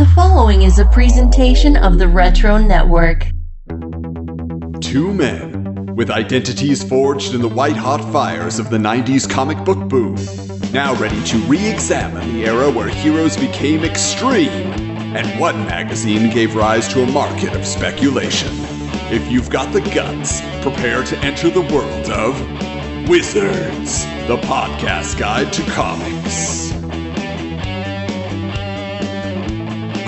The following is a presentation of the Retro Network. Two men with identities forged in the white hot fires of the 90s comic book boom, now ready to re examine the era where heroes became extreme and what magazine gave rise to a market of speculation. If you've got the guts, prepare to enter the world of Wizards, the podcast guide to comics.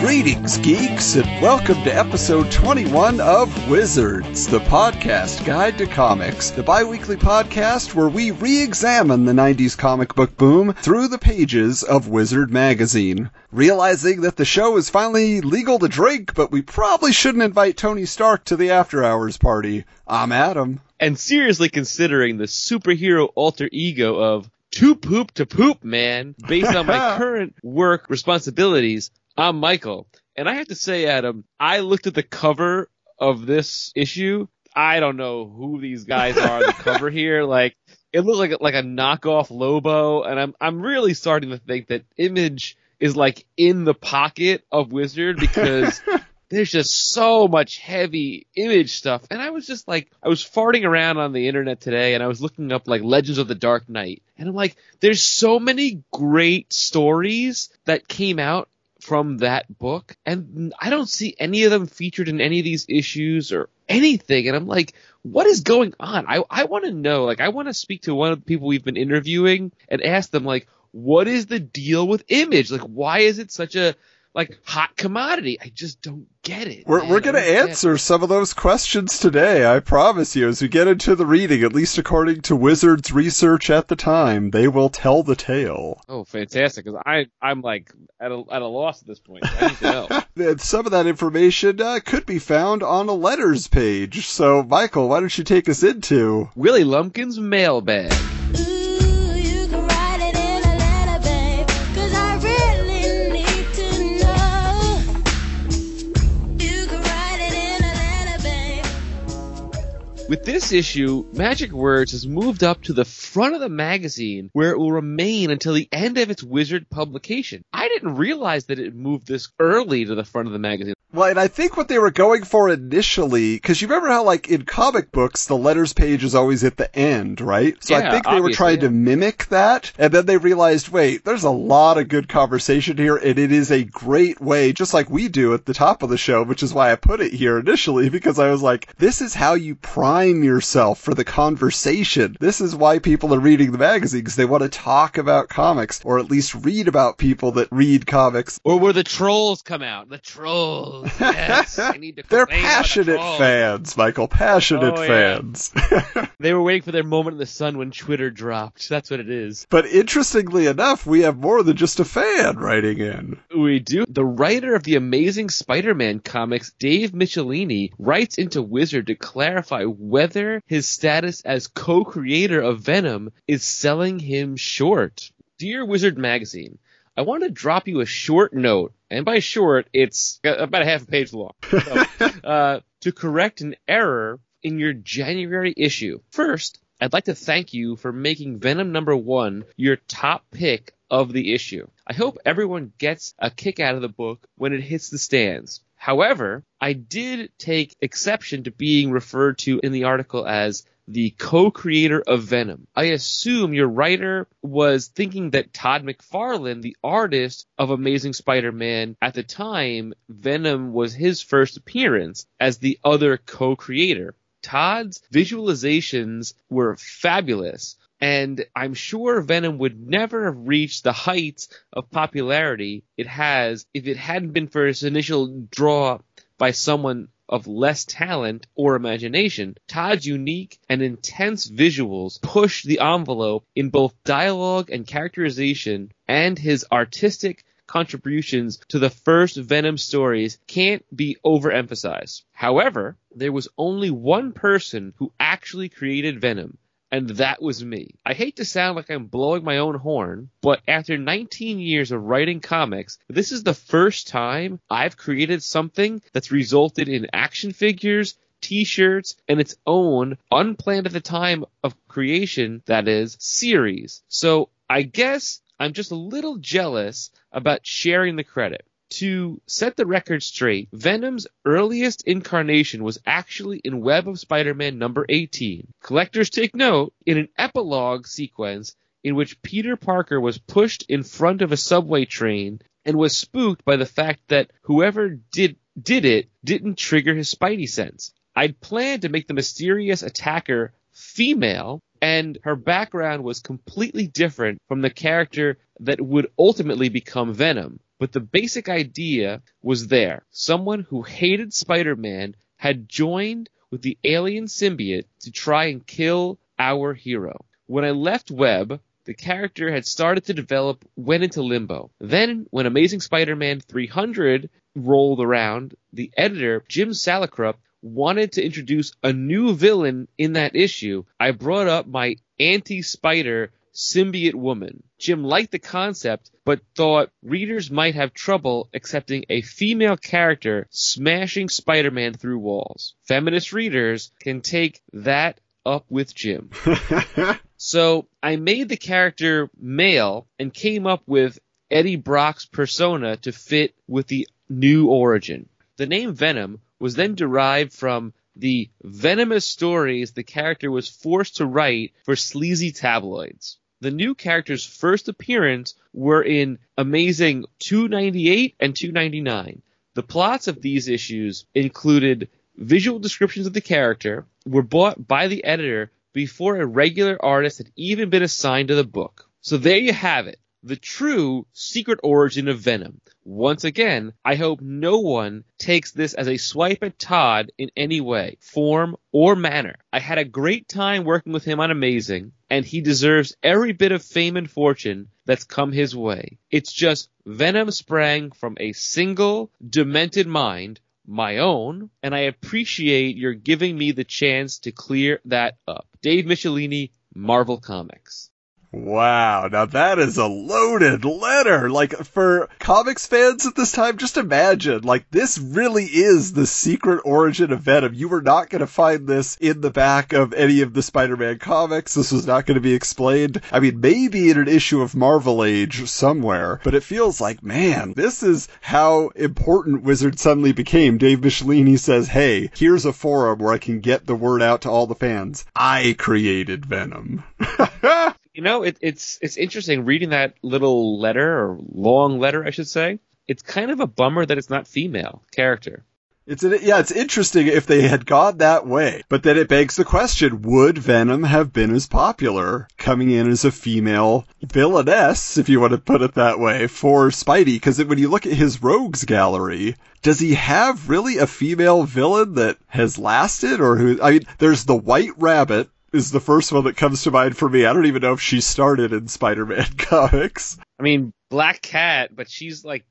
Greetings, geeks, and welcome to episode 21 of Wizards, the podcast guide to comics, the bi weekly podcast where we re examine the 90s comic book boom through the pages of Wizard magazine. Realizing that the show is finally legal to drink, but we probably shouldn't invite Tony Stark to the after hours party. I'm Adam. And seriously considering the superhero alter ego of too poop to poop, man, based on my current work responsibilities, I'm Michael. And I have to say, Adam, I looked at the cover of this issue. I don't know who these guys are on the cover here. Like, it looks like like a knockoff Lobo, and I'm I'm really starting to think that Image is like in the pocket of Wizard because there's just so much heavy image stuff. And I was just like, I was farting around on the internet today and I was looking up like Legends of the Dark Knight. And I'm like, there's so many great stories that came out from that book and I don't see any of them featured in any of these issues or anything. And I'm like, what is going on? I, I want to know, like, I want to speak to one of the people we've been interviewing and ask them, like, what is the deal with image? Like, why is it such a, like hot commodity. I just don't get it. We're, we're going to answer some of those questions today, I promise you, as we get into the reading, at least according to Wizards research at the time. They will tell the tale. Oh, fantastic. Because I, I'm like at a, at a loss at this point. I need to know. and some of that information uh, could be found on a letters page. So, Michael, why don't you take us into Willie Lumpkin's mailbag? With this issue, Magic Words has moved up to the front of the magazine where it will remain until the end of its Wizard publication. I didn't realize that it moved this early to the front of the magazine. Well, and I think what they were going for initially, because you remember how, like, in comic books, the letters page is always at the end, right? So Yeah, I think they were trying obviously, to mimic that, and then they realized, wait, there's a lot of good conversation here, and it is a great way, just like we do at the top of the show, which is why I put it here initially, because I was like, this is how you prime yourself for the conversation. This is why people are reading the magazines. They want to talk about comics, or at least read about people that read comics. Or where the trolls come out. The trolls. Yes. I need to They're about the passionate fans, Michael. Passionate Oh, yeah. fans. They were waiting for their moment in the sun when Twitter dropped. That's what it is. but interestingly enough, we have more than just a fan writing in. We do. The writer of the Amazing Spider-Man comics, Dave Michelinie, writes into Wizard to clarify whether his status as co-creator of Venom is selling him short. Dear Wizard Magazine, I want to drop you a short note, and by short, it's about a half a page long, So, uh, to correct an error in your January issue. First, I'd like to thank you for making Venom number one your top pick of the issue. I hope everyone gets a kick out of the book when it hits the stands. However, I did take exception to being referred to in the article as the co-creator of Venom. I assume your writer was thinking that Todd McFarlane, the artist of Amazing Spider-Man, at the time Venom was his first appearance as the other co-creator. Todd's visualizations were fabulous, and I'm sure Venom would never have reached the heights of popularity it has if it hadn't been for its initial draw by someone of less talent or imagination. Todd's unique and intense visuals push the envelope in both dialogue and characterization, and his artistic contributions to the first Venom stories can't be overemphasized. However, there was only one person who actually created Venom, and that was me. I hate to sound like I'm blowing my own horn, but after 19 years of writing comics, this is the first time I've created something that's resulted in action figures, t-shirts, and its own, unplanned at the time of creation, that is, series. So I guess I'm just a little jealous about sharing the credit. To set the record straight, Venom's earliest incarnation was actually in Web of Spider-Man number 18. Collectors take note, in an epilogue sequence in which Peter Parker was pushed in front of a subway train and was spooked by the fact that whoever did did it didn't trigger his spidey sense. I'd planned to make the mysterious attacker female and her background was completely different from the character that would ultimately become Venom. But the basic idea was there. Someone who hated Spider-Man had joined with the alien symbiote to try and kill our hero. When I left Web, the character had started to develop, went into limbo. Then, when Amazing Spider-Man 300 rolled around, the editor, Jim Salicrup, wanted to introduce a new villain in that issue. I brought up my anti-spider symbiote woman. Jim liked the concept, but thought readers might have trouble accepting a female character smashing Spider-Man through walls. Feminist readers can take that up with Jim. so I made the character male and came up with Eddie Brock's persona to fit with the new origin. The name Venom was then derived from the venomous stories the character was forced to write for sleazy tabloids. The new character's first appearance were in Amazing 298 and 299. The plots of these issues included visual descriptions of the character, were bought by the editor before a regular artist had even been assigned to the book. So there you have it. The true secret origin of Venom. Once again, I hope no one takes this as a swipe at Todd in any way, form, or manner. I had a great time working with him on Amazing, and he deserves every bit of fame and fortune that's come his way. It's just Venom sprang from a single, demented mind, my own, and I appreciate your giving me the chance to clear that up. Dave Michelinie, Marvel Comics. Wow, now that is a loaded letter. Like for comics fans at this time, just imagine, like this really is the secret origin of Venom. You were not going to find this in the back of any of the Spider-Man comics. This was not going to be explained. I mean, maybe in an issue of Marvel Age somewhere, but it feels like, man, this is how important Wizard suddenly became. Dave Michelinie says, hey, here's a forum where I can get the word out to all the fans. I created Venom. You know, it, it's it's interesting reading that little letter or long letter, I should say. It's kind of a bummer that it's not female character. It's an, yeah, it's interesting if they had gone that way, but then it begs the question: Would Venom have been as popular coming in as a female villainess, if you want to put it that way, for Spidey? Because when you look at his rogues gallery, does he have really a female villain that has lasted, or who? I mean, there's the White Rabbit, is the first one that comes to mind for me. I don't even know if she started in Spider-Man comics. I mean, Black Cat, but she's like,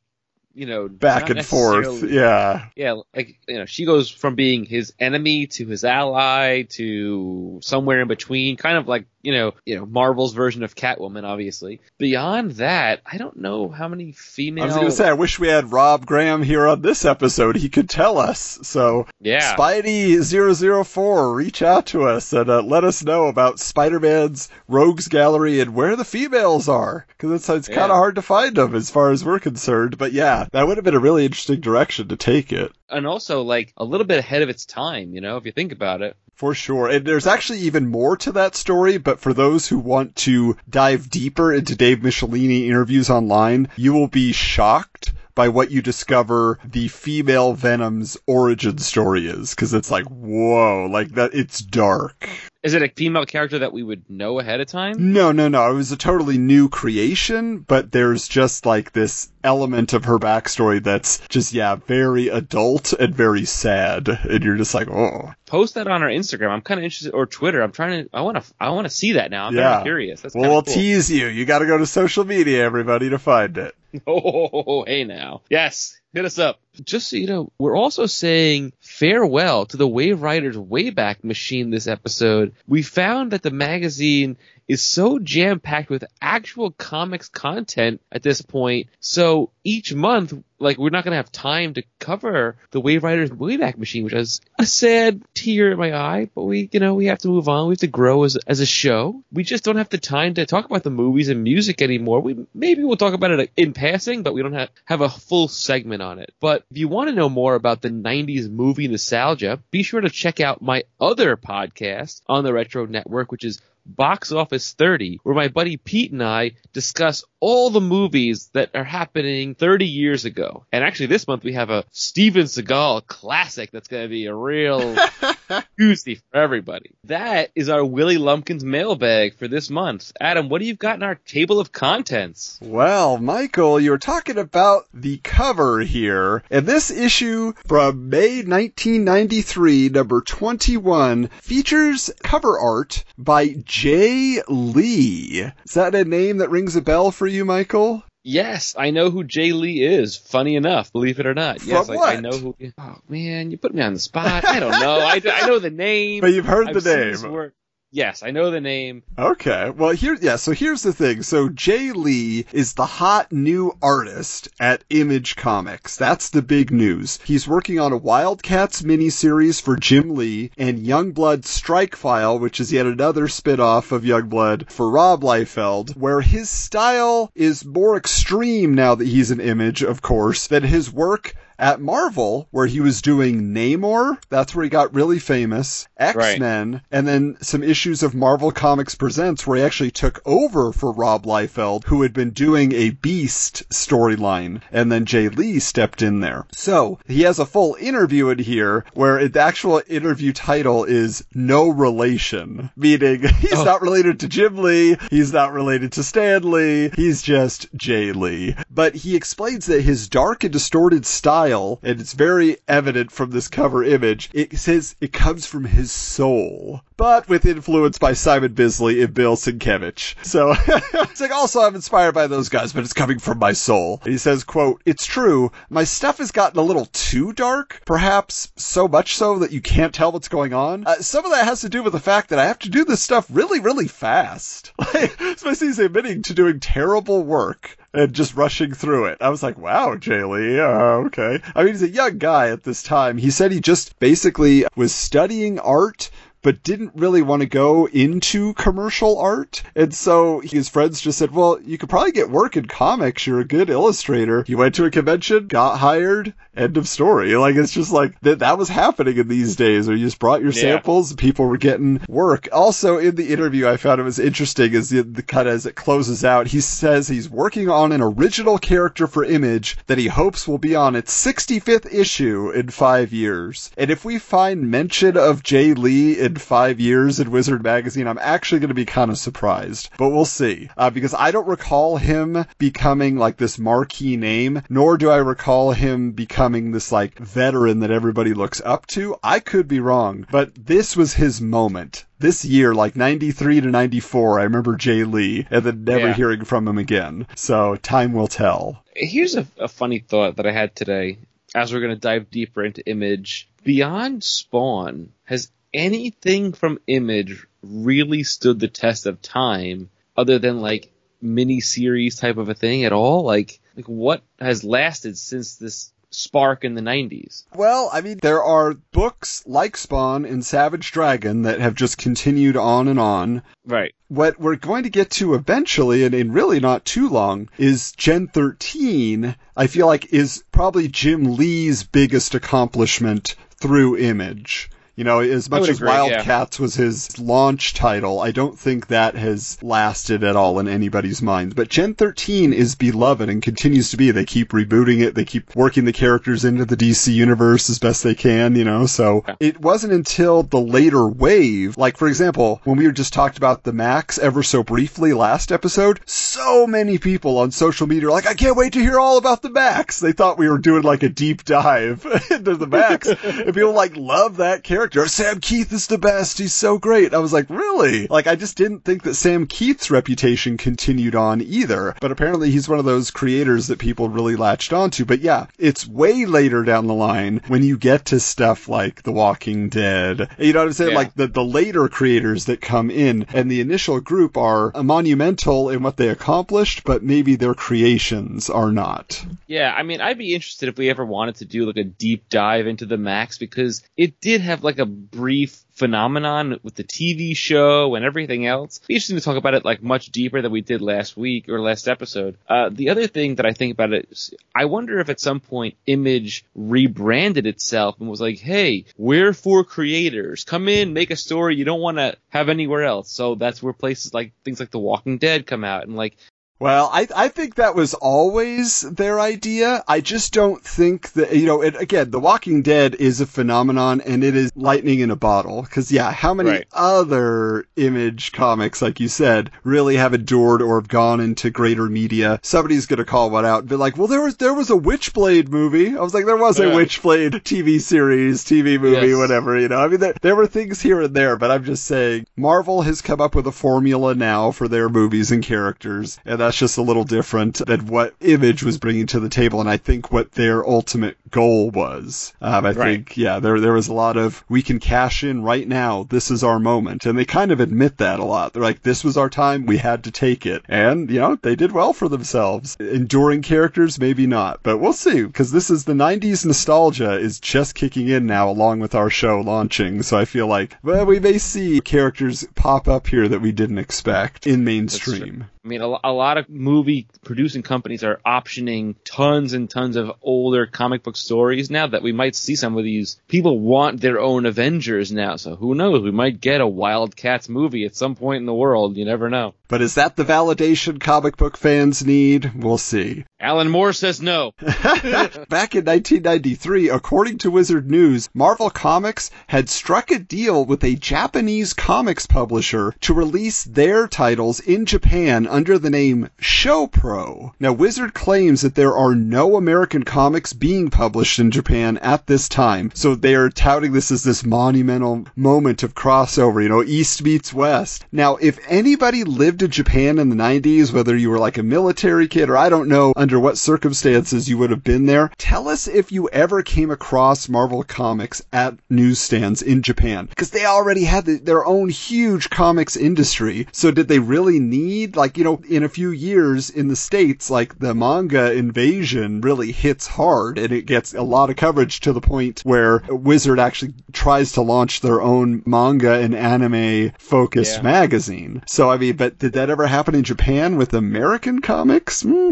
you know, back and forth. Yeah. Yeah, like you know, she goes from being his enemy to his ally to somewhere in between, kind of like you know, you know, Marvel's version of Catwoman, obviously. Beyond that, I don't know how many female. I was going to say, I wish we had Rob Graham here on this episode. He could tell us. So, yeah, Spidey004, reach out to us and uh, let us know about Spider-Man's Rogues Gallery and where the females are, because it's, it's kind of hard to find them as far as we're concerned. But yeah, that would have been a really interesting direction to take it. and also like a little bit ahead of its time, you know, if you think about it. For sure. And there's actually even more to that story, but for those who want to dive deeper into Dave Michelinie interviews online, you will be shocked by what you discover the female Venom's origin story is. Cause it's like, whoa, like that, it's dark. Is it a female character that we would know ahead of time? No, no, no. It was a totally new creation, but there's just like this element of her backstory that's just, yeah, very adult and very sad. And you're just like, oh. Post that on our Instagram. I'm kind of interested, or Twitter. I'm trying to. I want to. I want to see that now. I'm Yeah. very curious. That's Well, we'll cool. tease you. You gotta go to social media, everybody, to find it. Oh, hey now. Yes, hit us up. Just so you know, we're also saying farewell to the Wave Riders Wayback Machine this episode. We found that the magazine is so jam packed with actual comics content at this point. So each month, like we're not going to have time to cover the Wave Riders Wayback Machine, which has a sad tear in my eye. But we, you know, we have to move on. We have to grow as as a show. We just don't have the time to talk about the movies and music anymore. We maybe we'll talk about it in passing, but we don't have have a full segment on it. But if you want to know more about the '90s movie nostalgia, be sure to check out my other podcast on the Retro Network, which is Box Office 30, where my buddy Pete and I discuss all the movies that are happening 30 years ago. And actually, this month we have a Steven Seagal classic that's going to be a real doozy for everybody. That is our Willie Lumpkins mailbag for this month. Adam, what do you got in our table of contents? Well, Michael, you're talking about the cover here, and this issue from May 1993, number 21, features cover art by Jae Lee. Is that a name that rings a bell for you, Michael? Yes, I know who Jae Lee is. Funny enough, believe it or not. Yes, From I, I know who. Oh man, you put me on the spot. I don't know. I, I know the name. But you've heard I've the name. Yes, I know the name. Okay. Well, here, yeah, so here's the thing. So Jae Lee is the hot new artist at Image Comics. That's the big news. He's working on a Wildcats miniseries for Jim Lee and Youngblood Strike File, which is yet another spin-off of Youngblood for Rob Liefeld, where his style is more extreme now that he's an Image, of course, than his work at Marvel, where he was doing Namor, that's where he got really famous, X-Men, and then some issues of Marvel Comics Presents where he actually took over for Rob Liefeld, who had been doing a Beast storyline, and then Jae Lee stepped in there. So, he has a full interview in here where the actual interview title is No Relation, meaning he's Oh. not related to Jim Lee, he's not related to Stan Lee, he's just Jae Lee. But he explains that his dark and distorted style, and it's very evident from this cover image, it says it comes from his soul, but with influence by Simon Bisley and Bill Sienkiewicz. So it's like also I'm inspired by those guys, but it's coming from my soul. And he says, quote, It's true, my stuff has gotten a little too dark, perhaps so much so that you can't tell what's going on. Uh, some of that has to do with the fact that I have to do this stuff really, really fast. Like, especially as admitting to doing terrible work and just rushing through it. I was like, wow, Jae Lee, uh, okay. I mean, he's a young guy at this time. He said he just basically was studying art but didn't really want to go into commercial art. And so his friends just said, well, you could probably get work in comics. You're a good illustrator. He went to a convention, got hired, end of story. Like, it's just like that, that was happening in these days where you just brought your Yeah. samples, people were getting work. Also, in the interview, I found it was interesting is the, the cut as it closes out. He says he's working on an original character for Image that he hopes will be on its 65th issue in five years. And if we find mention of Jae Lee in five years in Wizard Magazine, I'm actually going to be kind of surprised. But we'll see. Uh, because I don't recall him becoming like this marquee name, nor do I recall him becoming this like veteran that everybody looks up to. I could be wrong, but this was his moment. This year, like 93 to 94, I remember Jae Lee and then never Yeah. hearing from him again. So time will tell. Here's a, a funny thought that I had today as we're going to dive deeper into Image. Beyond Spawn, has anything from Image really stood the test of time other than like mini series type of a thing at all? Like, like what has lasted since this spark in the 90s? Well, I mean, there are books like Spawn and Savage Dragon that have just continued on and on. Right. What we're going to get to eventually, and in really not too long, is Gen 13, I feel like is probably Jim Lee's biggest accomplishment through Image. You know, as much as agree, yeah. Wildcats was his launch title, I don't think that has lasted at all in anybody's mind. But Gen 13 is beloved and continues to be. They keep rebooting it. They keep working the characters into the DC universe as best they can, you know, so Yeah. it wasn't until the later wave, like for example, when we were just talked about the Maxx ever so briefly last episode, so many people on social media are like, I can't wait to hear all about the Maxx. They thought we were doing like a deep dive into the Maxx. and people like love that character. Character. Sam Kieth is the best. He's so great. I was like, really? Like, I just didn't think that Sam Kieth's reputation continued on either. But apparently he's one of those creators that people really latched onto. But yeah, it's way later down the line when you get to stuff like The Walking Dead. You know what I'm saying? Yeah. Like the, the later creators that come in and the initial group are monumental in what they accomplished, but maybe their creations are not. Yeah, I mean, I'd be interested if we ever wanted to do like a deep dive into the Maxx because it did have like a brief phenomenon with the TV show and everything else. It'd be interesting to talk about it like much deeper than we did last week or last episode. Uh, the other thing that I think about it is I wonder if at some point Image rebranded itself and was like, hey, we're for creators. Come in, make a story you don't want to have anywhere else. So that's where places like things like The Walking Dead come out and like Well, I I think that was always their idea. I just don't think that you know. It, again, The Walking Dead is a phenomenon, and it is lightning in a bottle. Because yeah, how many Right. other Image comics, like you said, really have endured or have gone into greater media? Somebody's gonna call one out and be like, "Well, there was there was a Witchblade movie." I was like, "There was a Yeah. Witchblade TV series, TV movie, Yes. whatever." You know, I mean, there there were things here and there, but I'm just saying, Marvel has come up with a formula now for their movies and characters, and that's just a little different than what Image was bringing to the table, and I think what their ultimate goal was. Um, I Right. think, yeah, there there was a lot of we can cash in right now. This is our moment, and they kind of admit that a lot. They're like, this was our time. We had to take it, and you know, they did well for themselves. Enduring characters, maybe not, but we'll see because this is the '90s nostalgia is just kicking in now, along with our show launching. So I feel like well, we may see characters pop up here that we didn't expect in mainstream. I mean, a, a lot of movie producing companies are optioning tons and tons of older comic book stories now that we might see some of these. People want their own Avengers now, so who knows? We might get a Wildcats movie at some point in the world. You never know. But is that the validation comic book fans need? We'll see. Alan Moore says no. Back in 1993, according to Wizard News, Marvel Comics had struck a deal with a Japanese comics publisher to release their titles in Japan under the name ShoPro. Now, Wizard claims that there are no American comics being published in Japan at this time, so they are touting this as this monumental moment of crossover, you know, East meets West. Now, if anybody lived in Japan in the 90s, whether you were like a military kid or I don't know under what circumstances you would have been there, tell us if you ever came across Marvel Comics at newsstands in Japan. Because they already had the, their own huge comics industry. So did they really need, like, you know, in a few years in the States, like the manga invasion really hits hard and it gets a lot of coverage to the point where Wizard actually tries to launch their own manga and anime focused Yeah. magazine. So, I mean, but did that ever happen in Japan with American comics? Hmm.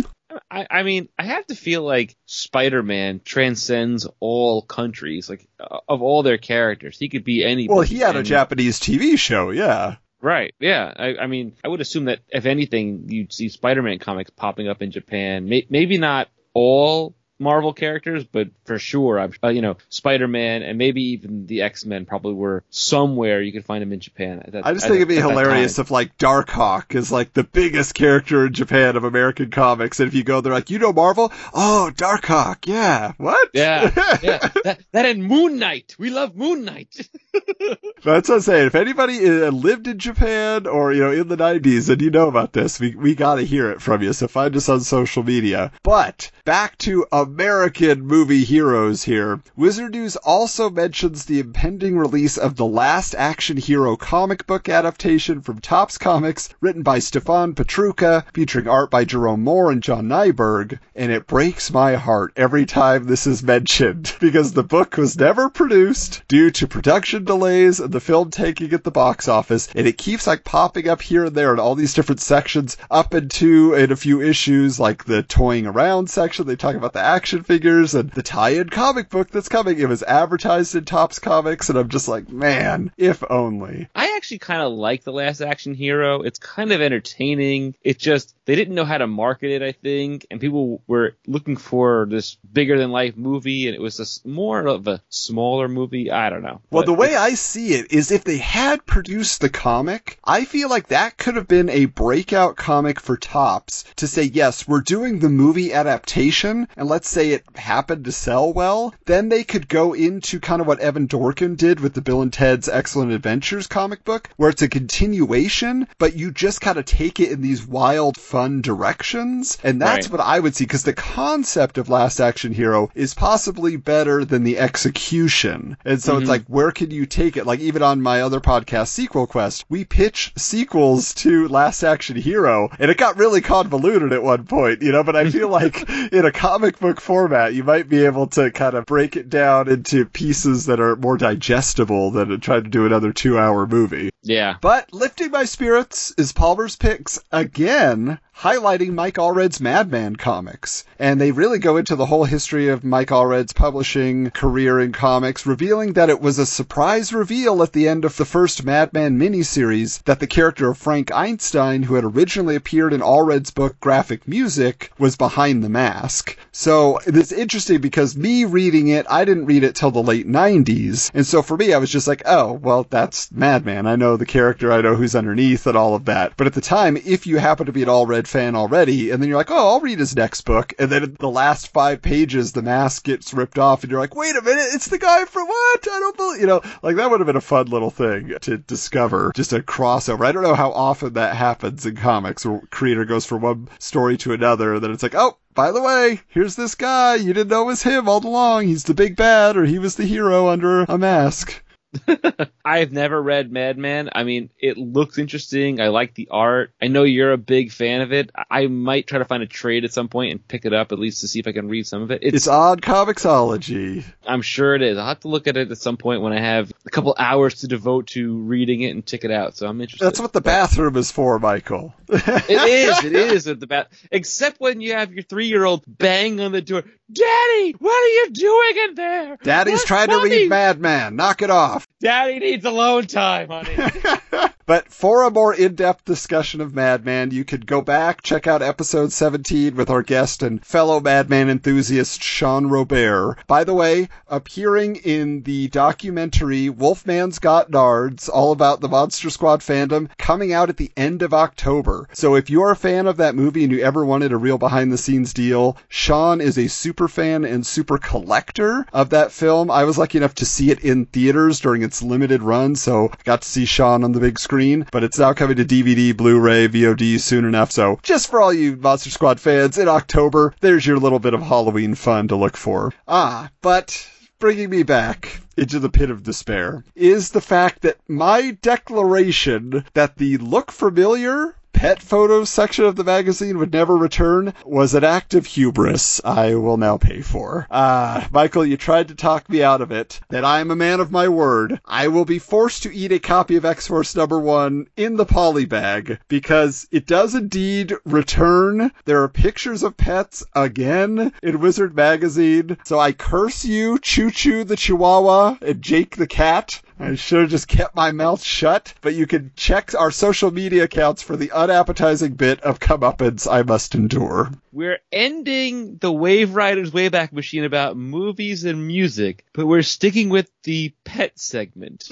I, I mean, I have to feel like Spider-Man transcends all countries, like uh, of all their characters. He could be any. Well, he had a Japanese TV show, yeah. Right. Yeah. I, I mean, I would assume that if anything, you'd see Spider-Man comics popping up in Japan. May, maybe not all Marvel characters, but for sure, I'm, uh, you know, Spider-Man and maybe even the X-Men probably were somewhere you could find them in Japan. At that, I just think it'd be hilarious if like Darkhawk is like the biggest character in Japan of American comics, and if you go there like, you know Marvel? Oh, Darkhawk, yeah. What? Yeah, yeah. That, that and Moon Knight. We love Moon Knight. That's what I'm saying. If anybody uh, lived in Japan or you know in the 90s and you know about this, we we got to hear it from you. So find us on social media. But back to American movie heroes here. Wizard News also mentions the impending release of the Last Action Hero comic book adaptation from Topps Comics, written by Stefan Petrucha, featuring art by Jerome Moore and John Nyberg. And it breaks my heart every time this is mentioned because the book was never produced due to production delays and the film taking at the box office. And it keeps like popping up here and there in all these different sections up into in a few issues like the toying around section. They talk about the action figures and the tie-in comic book that's coming. It was advertised in Topps Comics and I'm just like, man, if only. I actually kind of like the Last Action Hero. It's kind of entertaining. It just they didn't know how to market it, I think, and people were looking for this bigger than life movie, and it was a, more of a smaller movie. I don't know. Well, But the way I see it is if they had produced the comic, I feel like that could have been a breakout comic for Topps to say, yes, we're doing the movie adaptation, and let's say it happened to sell well, then they could go into kind of what Evan Dorkin did with the Bill and Ted's Excellent Adventures comic book, where it's a continuation, but you just kind of take it in these wild, fun directions, and that's Right. what I would see, because the concept of Last Action Hero is possibly better than the execution. And so it's mm-hmm. like, where can you take it? Like, even on my other podcast, Sequel Quest, we pitch sequels to Last Action Hero, and it got really convoluted at one point, you know, but I feel like in a comic book format, you might be able to kind of break it down into pieces that are more digestible than trying to do another two hour movie. yeah, But lifting my spirits is Palmer's picks again, highlighting Mike Allred's Madman comics. And they really go into the whole history of Mike Allred's publishing career in comics, revealing that it was a surprise reveal at the end of the first Madman miniseries that the character of Frank Einstein, who had originally appeared in Allred's book Graphic Music, was behind the mask. So it's interesting because me reading it, I didn't read it till the late 90s. And so for me, I was just like, oh, well, that's Madman. I know the character, I know who's underneath and all of that. But at the time, if you happen to be an Allred fan already, and then you're like, oh, I'll read his next book, and then the last five pages, the mask gets ripped off, and you're like, wait a minute, it's the guy from what? I don't believe, you know, like that would have been a fun little thing to discover, just a crossover. I don't know how often that happens in comics, where creator goes from one story to another, and then it's like, oh, by the way, here's this guy. You didn't know it was him all along. He's the big bad, or he was the hero under a mask. I've never read Madman. I mean, it looks interesting. I like the art. I know you're a big fan of it. I might try to find a trade at some point and pick it up at least to see if I can read some of it. It's, It's odd comiXology. I'm sure it is. I'll have to look at it at some point when I have a couple hours to devote to reading it and check it out. So I'm interested. That's what the bathroom is for, Michael. it is. It is at the bat. Except when you have your three year old bang on the door. Daddy, what are you doing in there? Daddy's What's trying to funny?" read Madman. Knock it off. Daddy needs alone time, honey. But for a more in-depth discussion of Madman, you could go back, check out episode 17 with our guest and fellow Madman enthusiast Sean Robert. By the way, appearing in the documentary Wolfman's Got Nards, all about the Monster Squad fandom, coming out at the end of October. So if you're a fan of that movie and you ever wanted a real behind-the-scenes deal, Sean is a super fan and super collector of that film. I was lucky enough to see it in theaters during its limited run, so I got to see Sean on the big screen, but it's now coming to DVD, Blu-ray, VOD soon enough. So just for all you Monster Squad fans, in October, there's your little bit of Halloween fun to look for. Ah, but bringing me back into the pit of despair is the fact that my declaration that the look familiar pet photos section of the magazine would never return was an act of hubris I will now pay for. Ah, Michael, you tried to talk me out of it. That I am a man of my word. I will be forced to eat a copy of X-Force number one in the poly bag because it does indeed return. There are pictures of pets again in Wizard magazine. So I curse you, Choo Choo the Chihuahua and Jake the cat. I should have just kept my mouth shut, but you can check our social media accounts for the unappetizing bit of comeuppance I must endure. we're ending the Wave Riders Wayback Machine about movies and music, but we're sticking with the pet segment.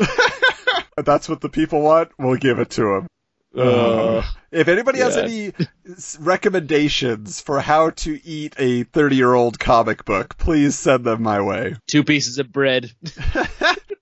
That's what the people want, we'll give it to them. Uh, if anybody has any recommendations for how to eat a 30 year old comic book, please send them my way. two pieces of bread.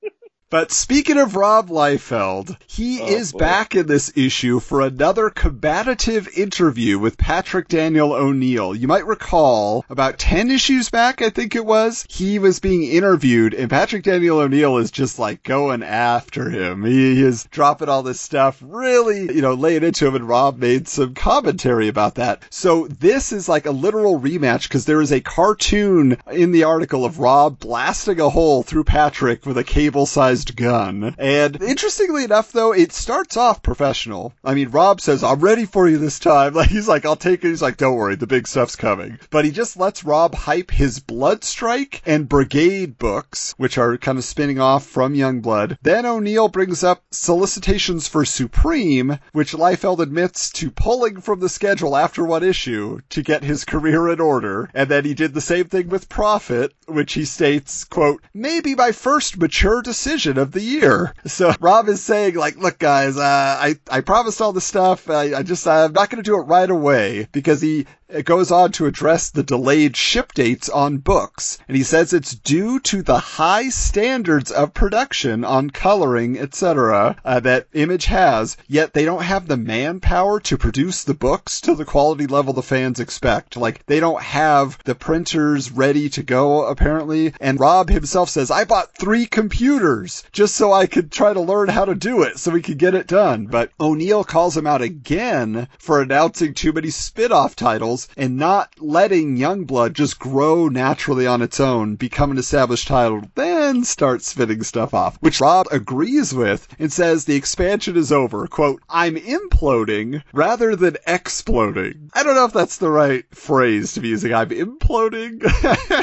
But speaking of Rob Liefeld, he Oh, is boy. back in this issue for another combative interview with Patrick Daniel O'Neill. You might recall about 10 issues back, I think it was, he was being interviewed and Patrick Daniel O'Neill is just like going after him. He is dropping all this stuff, really, you know, laying into him and Rob made some commentary about that. So this is like a literal rematch because there is a cartoon in the article of Rob blasting a hole through Patrick with a cable-sized sized gun. And interestingly enough, though, it starts off professional. I mean, Rob says, I'm ready for you this time. Like, he's like, I'll take it. He's like, don't worry, the big stuff's coming. But he just lets Rob hype his Blood Strike and Brigade books, which are kind of spinning off from Youngblood. Then O'Neill brings up solicitations for Supreme, which Liefeld admits to pulling from the schedule after one issue to get his career in order. And then he did the same thing with Prophet, which he states, quote, maybe my first mature decision of the year. So Rob is saying, like, look, guys, uh, I, I promised all this stuff. I, I just, I'm not going to do it right away because he it goes on to address the delayed ship dates on books, and he says it's due to the high standards of production on coloring, etc., uh, that Image has, yet they don't have the manpower to produce the books to the quality level the fans expect. Like, they don't have the printers ready to go, apparently, and Rob himself says, I bought three computers just so I could try to learn how to do it so we could get it done. But O'Neill calls him out again for announcing too many spin-off titles and not letting Youngblood just grow naturally on its own, become an established title, then start spitting stuff off, which Rob agrees with and says the expansion is over. Quote, I'm imploding rather than exploding. I don't know if that's the right phrase to be using. I'm imploding.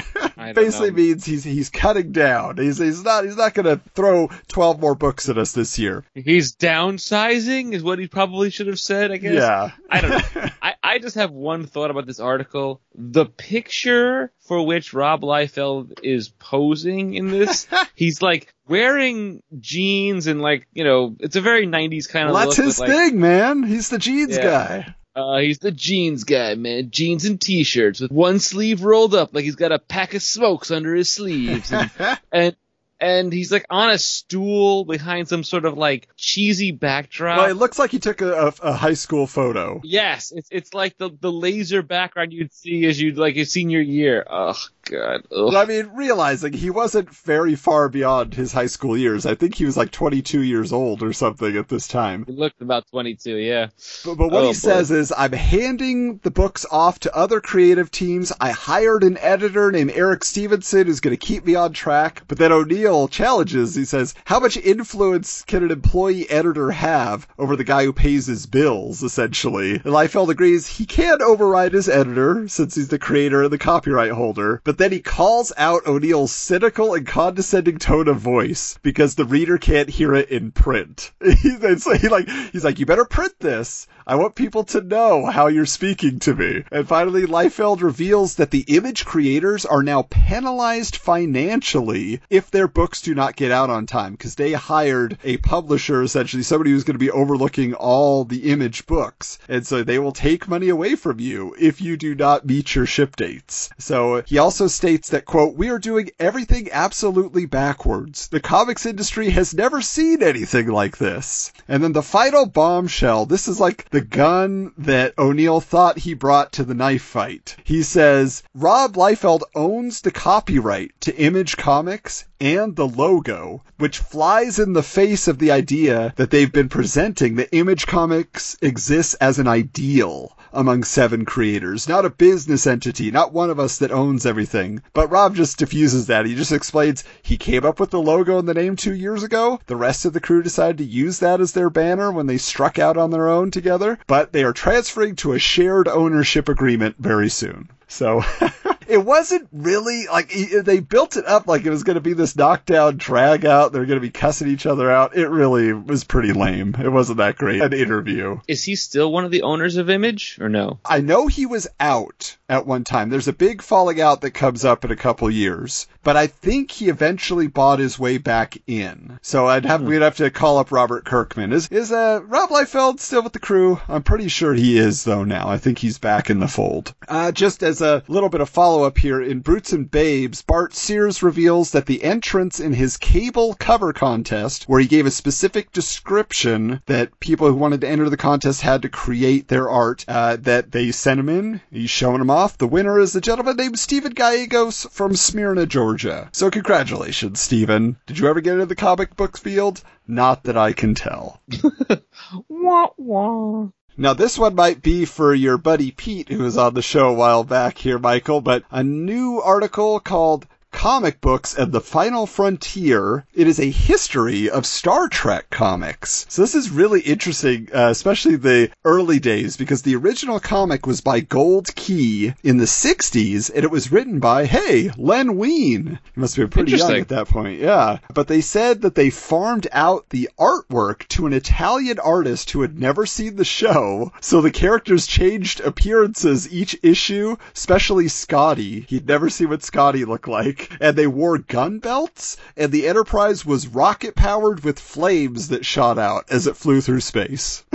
Basically know. means he's he's cutting down. He's he's not he's not gonna throw twelve more books at us this year. He's downsizing, is what he probably should have said, I guess. Yeah. I don't know. I, I just have one thought about this article. The picture for which Rob Liefeld is posing in this, he's like wearing jeans and like, you know, it's a very 90s kind of Well, that's his like, thing, man. He's the jeans Yeah. guy. Uh, he's the jeans guy, man. Jeans and t-shirts with one sleeve rolled up like he's got a pack of smokes under his sleeves. And, and, and he's like on a stool behind some sort of like cheesy backdrop. Well, it looks like he took a, a, a high school photo. Yes, it's it's like the the laser background you'd see as you'd like your senior year. Oh god. Ugh. I mean, realizing he wasn't very far beyond his high school years. I think he was like 22 years old or something at this time. He looked about 22, yeah. But, but what Oh, he boy. says is, I'm handing the books off to other creative teams. I hired an editor named Eric Stephenson who's going to keep me on track. But then O'Neill challenges. He says, how much influence can an employee editor have over the guy who pays his bills, essentially? And Liefeld agrees he can't override his editor since he's the creator and the copyright holder. But then he calls out O'Neill's cynical and condescending tone of voice because the reader can't hear it in print. He's like he's like, you better print this. I want people to know how you're speaking to me. And finally, Liefeld reveals that the image creators are now penalized financially if their books do not get out on time because they hired a publisher, essentially somebody who's going to be overlooking all the image books. And so they will take money away from you if you do not meet your ship dates. So he also states that, quote, we are doing everything absolutely backwards. The comics industry has never seen anything like this. And then the final bombshell, this is like the gun that O'Neill thought he brought to the knife fight. He says, Rob Liefeld owns the copyright to Image Comics and the logo, which flies in the face of the idea that they've been presenting that Image Comics exists as an ideal among seven creators, not a business entity, not one of us that owns everything. But Rob just diffuses that. He just explains he came up with the logo and the name two years ago. The rest of the crew decided to use that as their banner when they struck out on their own together, but they are transferring to a shared ownership agreement very soon. So it wasn't really like they built it up like it was going to be this knockdown drag out. They're going to be cussing each other out. It really was pretty lame. It wasn't that great an interview. Is he still one of the owners of Image or no? I know he was out at one time. There's a big falling out that comes up in a couple years, but I think he eventually bought his way back in. So I'd have we'd have to call up Robert Kirkman. Is is uh Rob Liefeld still with the crew? I'm pretty sure he is though now. I think he's back in the fold. Uh, just as a little bit of follow up here in Brutes and Babes, Bart Sears reveals that the entrance in his cable cover contest, where he gave a specific description that people who wanted to enter the contest had to create their art, uh, that they sent him in. He's showing them off. The winner is a gentleman named Stephen Gallegos from Smyrna, Georgia. So congratulations, Stephen. Did you ever get into the comic book field? Not that I can tell. Wah, wah. Now, this one might be for your buddy Pete, who was on the show a while back here, Michael, but a new article called comic books and the final frontier. It is a history of Star Trek comics. So this is really interesting, uh, especially the early days, because the original comic was by Gold Key in the 60s, and it was written by, hey, Len Wein. He must have been pretty young at that point, yeah. But they said that they farmed out the artwork to an Italian artist who had never seen the show, so the characters changed appearances each issue, especially Scotty. He'd never seen what Scotty looked like, and they wore gun belts, and the Enterprise was rocket powered with flames that shot out as it flew through space.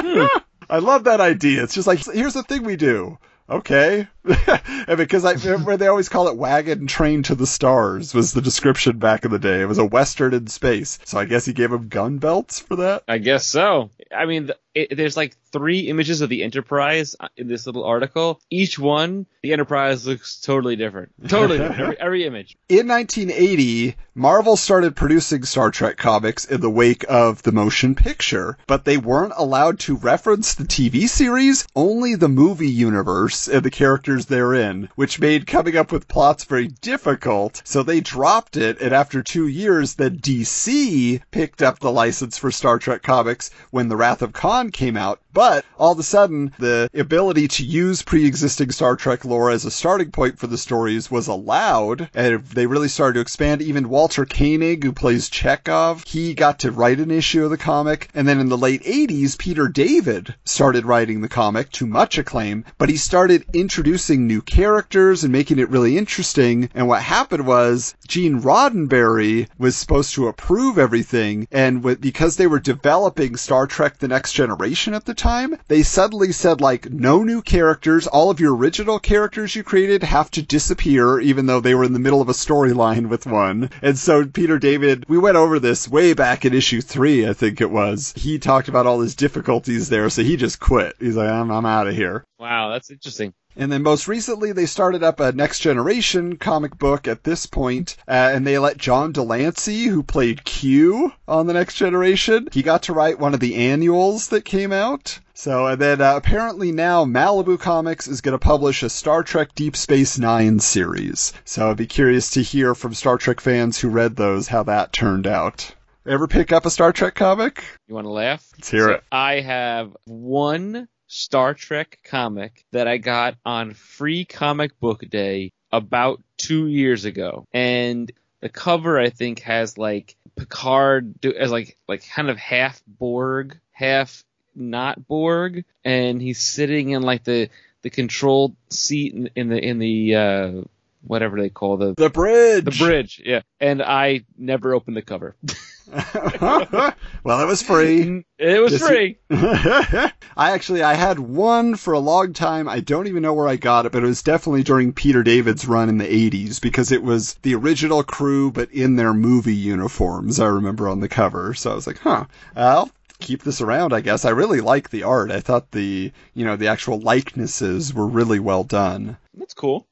Hmm. I love that idea. It's just like, here's the thing we do. Okay. because I remember they always call it wagon train to the stars was the description back in the day. It was a western in space. So I guess he gave him gun belts for that. I guess so. I mean, it, there's like three images of the Enterprise uh, in this little article. Each one, the Enterprise looks totally different. Totally different. Every, every image. In 1980, Marvel started producing Star Trek comics in the wake of the motion picture, but they weren't allowed to reference the TV series, only the movie universe and the characters therein, which made coming up with plots very difficult. So they dropped it, and after two years, then DC picked up the license for Star Trek comics when The Wrath of Khan came out. But all of a sudden, the ability to use pre-existing Star Trek lore as a starting point for the stories was allowed, and they really started to expand. Even Walter Koenig, who plays Chekov, he got to write an issue of the comic. And then in the late 80s, Peter David started writing the comic to much acclaim, but he started introducing new characters and making it really interesting. And what happened was Gene Roddenberry was supposed to approve everything, and because they were developing Star Trek The Next Generation at the time, they suddenly said like, no new characters, all of your original characters you created have to disappear, even though they were in the middle of a storyline with one. And so Peter David, we went over this way back in issue three, I think it was. He talked about all his difficulties there, so he just quit. He's like, I'm, I'm out of here. Wow, that's interesting. And then most recently, they started up a next generation comic book at this point, uh, and they let John de Lancie, who played Q on the next generation, he got to write one of the annuals that came out. So, and then uh, apparently now Malibu Comics is going to publish a Star Trek Deep Space Nine series. So I'd be curious to hear from Star Trek fans who read those how that turned out. Ever pick up a Star Trek comic? You want to laugh? Let's hear So it. I have one Star Trek comic that I got on free comic book day about two years ago. And the cover, I think, has like Picard do, as like, like kind of half Borg, half not Borg. And he's sitting in like the, the control seat in, in the, in the, uh, whatever they call the, The bridge. the bridge. Yeah. And I never opened the cover. well, it was free. It was Yes, free. I actually I had one for a long time. I don't even know where I got it, but it was definitely during Peter David's run in the 80s because it was the original crew but in their movie uniforms. I remember on the cover. So I was like, "Huh. I'll keep this around, I guess." I really like the art. I thought the, you know, the actual likenesses were really well done. That's cool.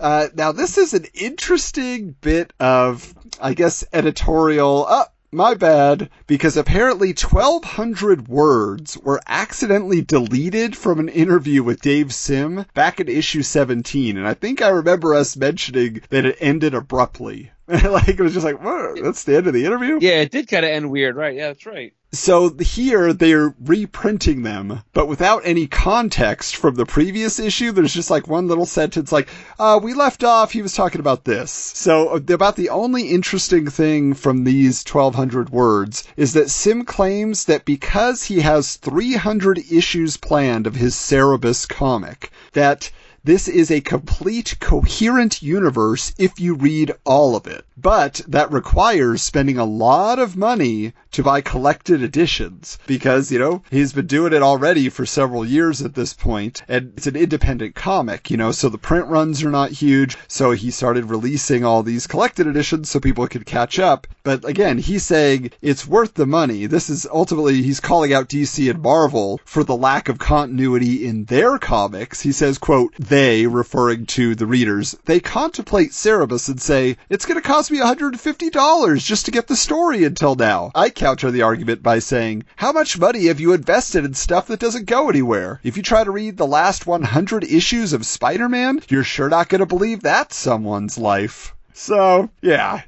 Uh, now this is an interesting bit of, I guess, editorial. Uh, my bad, because apparently 1200 words were accidentally deleted from an interview with Dave Sim back in issue 17, and I think I remember us mentioning that it ended abruptly. like it was just like, that's the end of the interview. Yeah, it did kind of end weird, right? Yeah, that's right. So here they're reprinting them, but without any context from the previous issue. There's just like one little sentence like, uh, we left off, he was talking about this. So uh, about the only interesting thing from these 1200 words is that Sim claims that because he has 300 issues planned of his Cerebus comic, that this is a complete, coherent universe if you read all of it. But that requires spending a lot of money to buy collected editions because, you know, he's been doing it already for several years at this point, and it's an independent comic, you know, so the print runs are not huge, so he started releasing all these collected editions so people could catch up. But again, he's saying it's worth the money. This is ultimately, he's calling out DC and Marvel for the lack of continuity in their comics. He says, quote, they, referring to the readers, they contemplate Cerebus and say, it's going to cost me $150 just to get the story until now. I counter the argument by saying, how much money have you invested in stuff that doesn't go anywhere? If you try to read the last 100 issues of Spider-Man, you're sure not going to believe that's someone's life. So, yeah,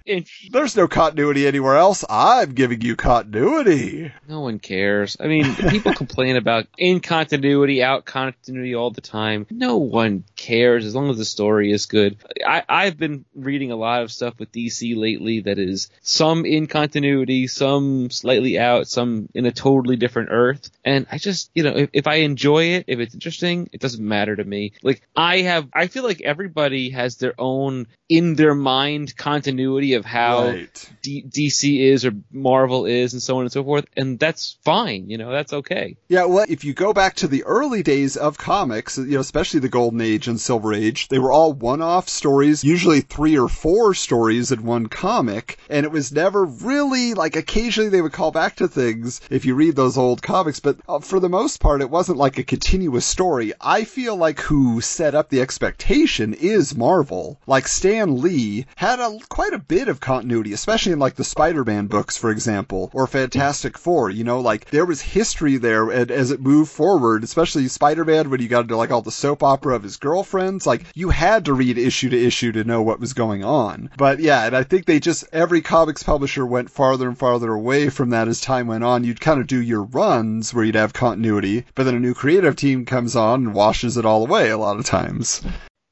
there's no continuity anywhere else. I'm giving you continuity. no one cares. I mean, people complain about in continuity, out continuity all the time. No one cares as long as the story is good. I, I've been reading a lot of stuff with DC lately that is some in continuity, some slightly out, some in a totally different Earth. And I just, you know, if, if I enjoy it, if it's interesting, it doesn't matter to me. Like I have, I feel like everybody has their own in their mind continuity of how Right. D- DC is or Marvel is and so on and so forth. And that's fine. You know, that's okay. Yeah, well, if you go back to the early days of comics, you know, especially the Golden Age and Silver Age, they were all one-off stories, usually three or four stories in one comic, and it was never really like occasionally they would call back to things if you read those old comics, but uh, for the most part, it wasn't like a continuous story. I feel like who set up the expectation is Marvel. Like Stan Lee had a quite a bit of continuity, especially in like the Spider-Man books, for example, or Fantastic Four. You know, like there was history there, and as it moved forward, especially Spider-Man when you got into like all the soap opera of his girlfriends, like you had to read issue to issue to know what was going on. But yeah, and I think they just every comics publisher went farther and farther away from that as time went on. You'd kind of do your runs where you'd have continuity, but then a new creative team comes on and washes it all away a lot of times.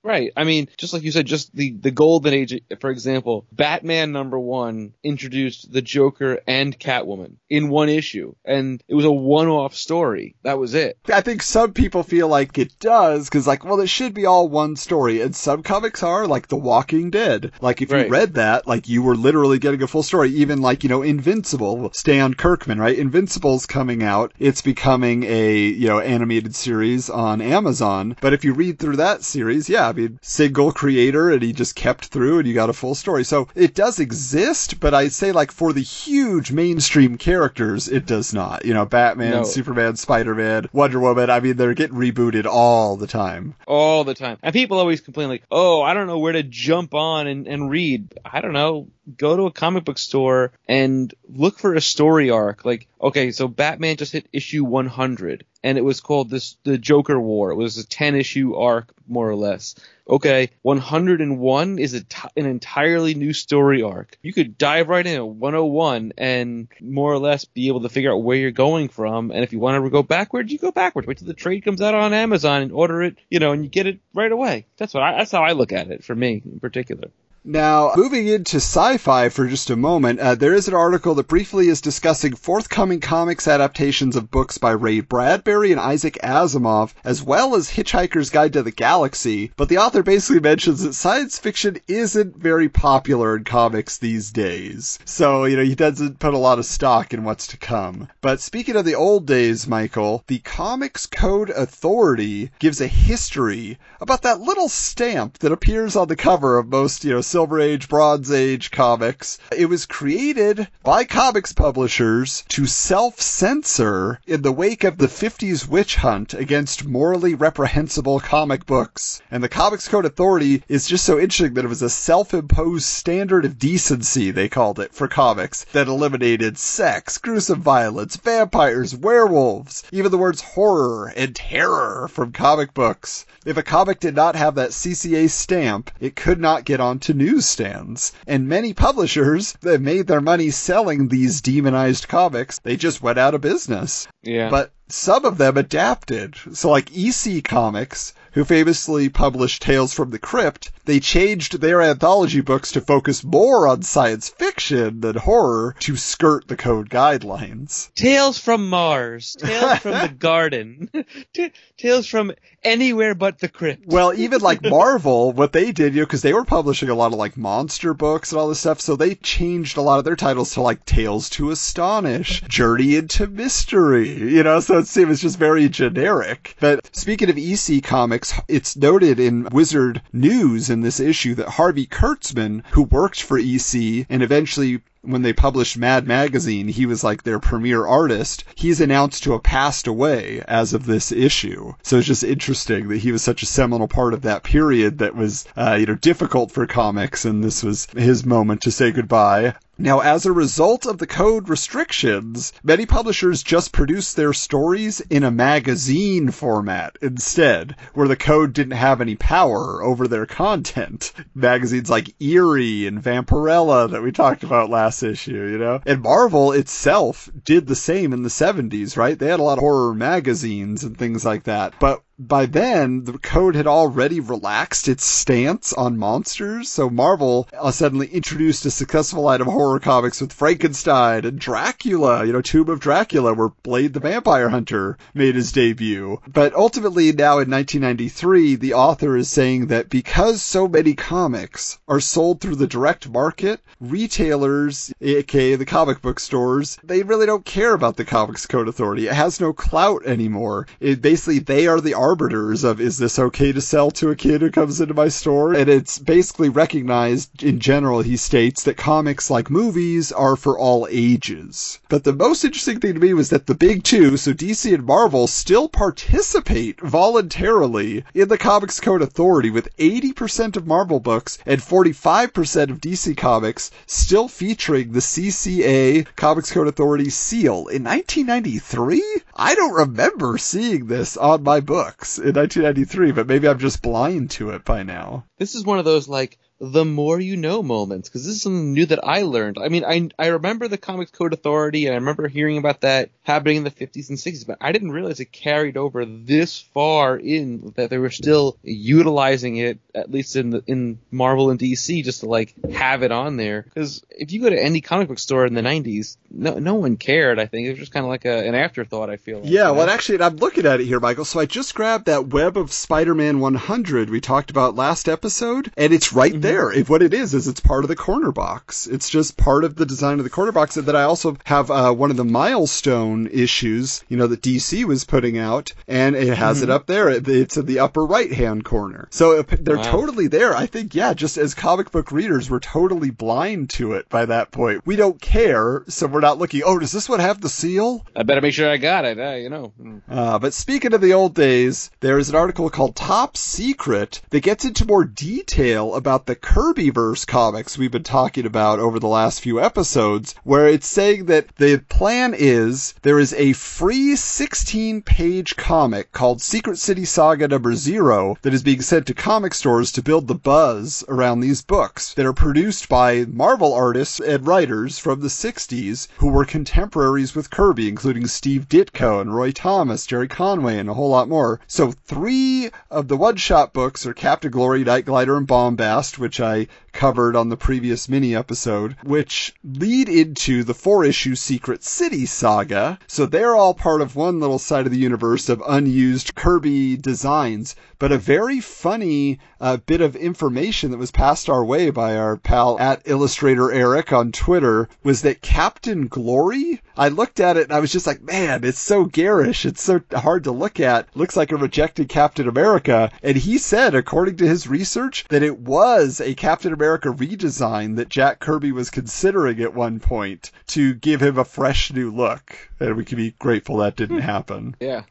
Right. I mean, just like you said, just the, the golden age, for example, Batman number one introduced the Joker and Catwoman in one issue. And it was a one off story. That was it. I think some people feel like it does because, like, well, it should be all one story, and some comics are like The Walking Dead. Like, if Right. you read that, like, you were literally getting a full story. Even like, you know, Invincible, Stan Kirkman, right? Invincible's coming out. It's becoming a you know animated series on Amazon. But if you read through that series, yeah, mean, single creator, and he just kept through, and you got a full story. So it does exist, but I'd say like for the huge mainstream characters, it does not. You know, Batman, No. Superman, Spider-Man, Wonder Woman. I mean, they're getting rebooted all the time. All the time. And people always complain like, oh, I don't know where to jump on and, and read. I don't know. Go to a comic book store and look for a story arc. Like, okay, so Batman just hit issue 100 and it was called this, the Joker War. It was a 10 issue arc, more or less. Okay, 101 is an entirely new story arc. You could dive right in at 101 and more or less be able to figure out where you're going from. And if you want to go backwards, you go backwards. Wait till the trade comes out on Amazon and order it, you know, and you get it right away. That's what I, that's how I look at it for me in particular. Now, moving into sci-fi for just a moment, uh, there is an article that briefly is discussing forthcoming comics adaptations of books by Ray Bradbury and Isaac Asimov, as well as Hitchhiker's Guide to the Galaxy. But the author basically mentions that science fiction isn't very popular in comics these days. So, you know, he doesn't put a lot of stock in what's to come. But speaking of the old days, Michael, the Comics Code Authority gives a history about that little stamp that appears on the cover of most, you know, Silver Age, Bronze Age comics. It was created by comics publishers to self-censor in the wake of the 50s witch hunt against morally reprehensible comic books. And the Comics Code Authority is just so interesting that it was a self-imposed standard of decency, they called it, for comics that eliminated sex, gruesome violence, vampires, werewolves, even the words horror and terror from comic books. If a comic did not have that CCA stamp, it could not get onto newsstands. And many publishers that made their money selling these demonized comics, they just went out of business. Yeah. But some of them adapted. So like EC Comics, who famously published Tales from the Crypt, they changed their anthology books to focus more on science fiction than horror to skirt the code guidelines. Tales from Mars, Tales from the Garden, T- Tales from anywhere but the crypt. Well, even like Marvel, what they did, you know, because they were publishing a lot of like monster books and all this stuff, so they changed a lot of their titles to like Tales to Astonish, Journey into Mystery, you know, so it seems just very generic. But speaking of EC Comics, it's noted in Wizard News in this issue that Harvey Kurtzman, who worked for EC and eventually when they published Mad Magazine, he was like their premier artist. He's announced to have passed away as of this issue. So it's just interesting that he was such a seminal part of that period that was, uh, you know, difficult for comics, and this was his moment to say goodbye. Now, as a result of the code restrictions, many publishers just produced their stories in a magazine format instead, where the code didn't have any power over their content. Magazines like Eerie and Vampirella that we talked about last issue, you know? And Marvel itself did the same in the 70s, right? They had a lot of horror magazines and things like that. But by then, the code had already relaxed its stance on monsters, so Marvel uh, suddenly introduced a successful line of horror comics with Frankenstein and Dracula, you know, Tomb of Dracula, where Blade the Vampire Hunter made his debut. But ultimately, now in 1993, the author is saying that because so many comics are sold through the direct market, retailers, aka the comic book stores, they really don't care about the Comics Code Authority. It has no clout anymore. It basically, they are the arbiters of is this okay to sell to a kid who comes into my store? And it's basically recognized in general, he states, that comics like movies are for all ages. But the most interesting thing to me was that the big two, so DC and Marvel, still participate voluntarily in the Comics Code Authority with 80% of Marvel books and 45% of DC comics still featuring the CCA Comics Code Authority seal. In 1993? I don't remember seeing this on my book books in 1993, but maybe I'm just blind to it by now. This is one of those like the more you know moments because this is something new that I learned. I mean, I I remember the Comics Code Authority and I remember hearing about that happening in the 50s and 60s, but I didn't realize it carried over this far in that they were still utilizing it at least in the, in Marvel and DC just to like have it on there. Because if you go to any comic book store in the 90s, no no one cared. I think it was just kind of like a, an afterthought. I feel. Like, yeah, well, actually, I'm looking at it here, Michael. So I just grabbed that Web of Spider-Man 100 we talked about last episode, and it's right mm-hmm. There. If what it is is it's part of the corner box. It's just part of the design of the corner box. That I also have uh, one of the milestone issues, you know, that DC was putting out, and it has mm-hmm. it up there. It's in the upper right hand corner. So they're wow. totally there. I think, yeah, just as comic book readers, we're totally blind to it by that point. We don't care, so we're not looking. Oh, does this one have the seal? I better make sure I got it. Uh, you know. Uh, but speaking of the old days, there is an article called Top Secret that gets into more detail about the Kirby Kirbyverse comics we've been talking about over the last few episodes, where it's saying that the plan is there is a free 16 page comic called Secret City Saga number zero that is being sent to comic stores to build the buzz around these books that are produced by Marvel artists and writers from the 60s who were contemporaries with Kirby, including Steve Ditko and Roy Thomas, Gerry Conway, and a whole lot more. So three of the one shot books are Captain Glory, Night Glider, and Bombast, which I covered on the previous mini episode, which lead into the four issue Secret City saga. So they're all part of one little side of the universe of unused Kirby designs. But a very funny uh, bit of information that was passed our way by our pal at Illustrator Eric on Twitter was that Captain Glory, I looked at it and I was just like, man, it's so garish. It's so hard to look at. Looks like a rejected Captain America. And he said, according to his research, that it was a Captain America redesign that Jack Kirby was considering at one point to give him a fresh new look. And we can be grateful that didn't hmm. happen. Yeah,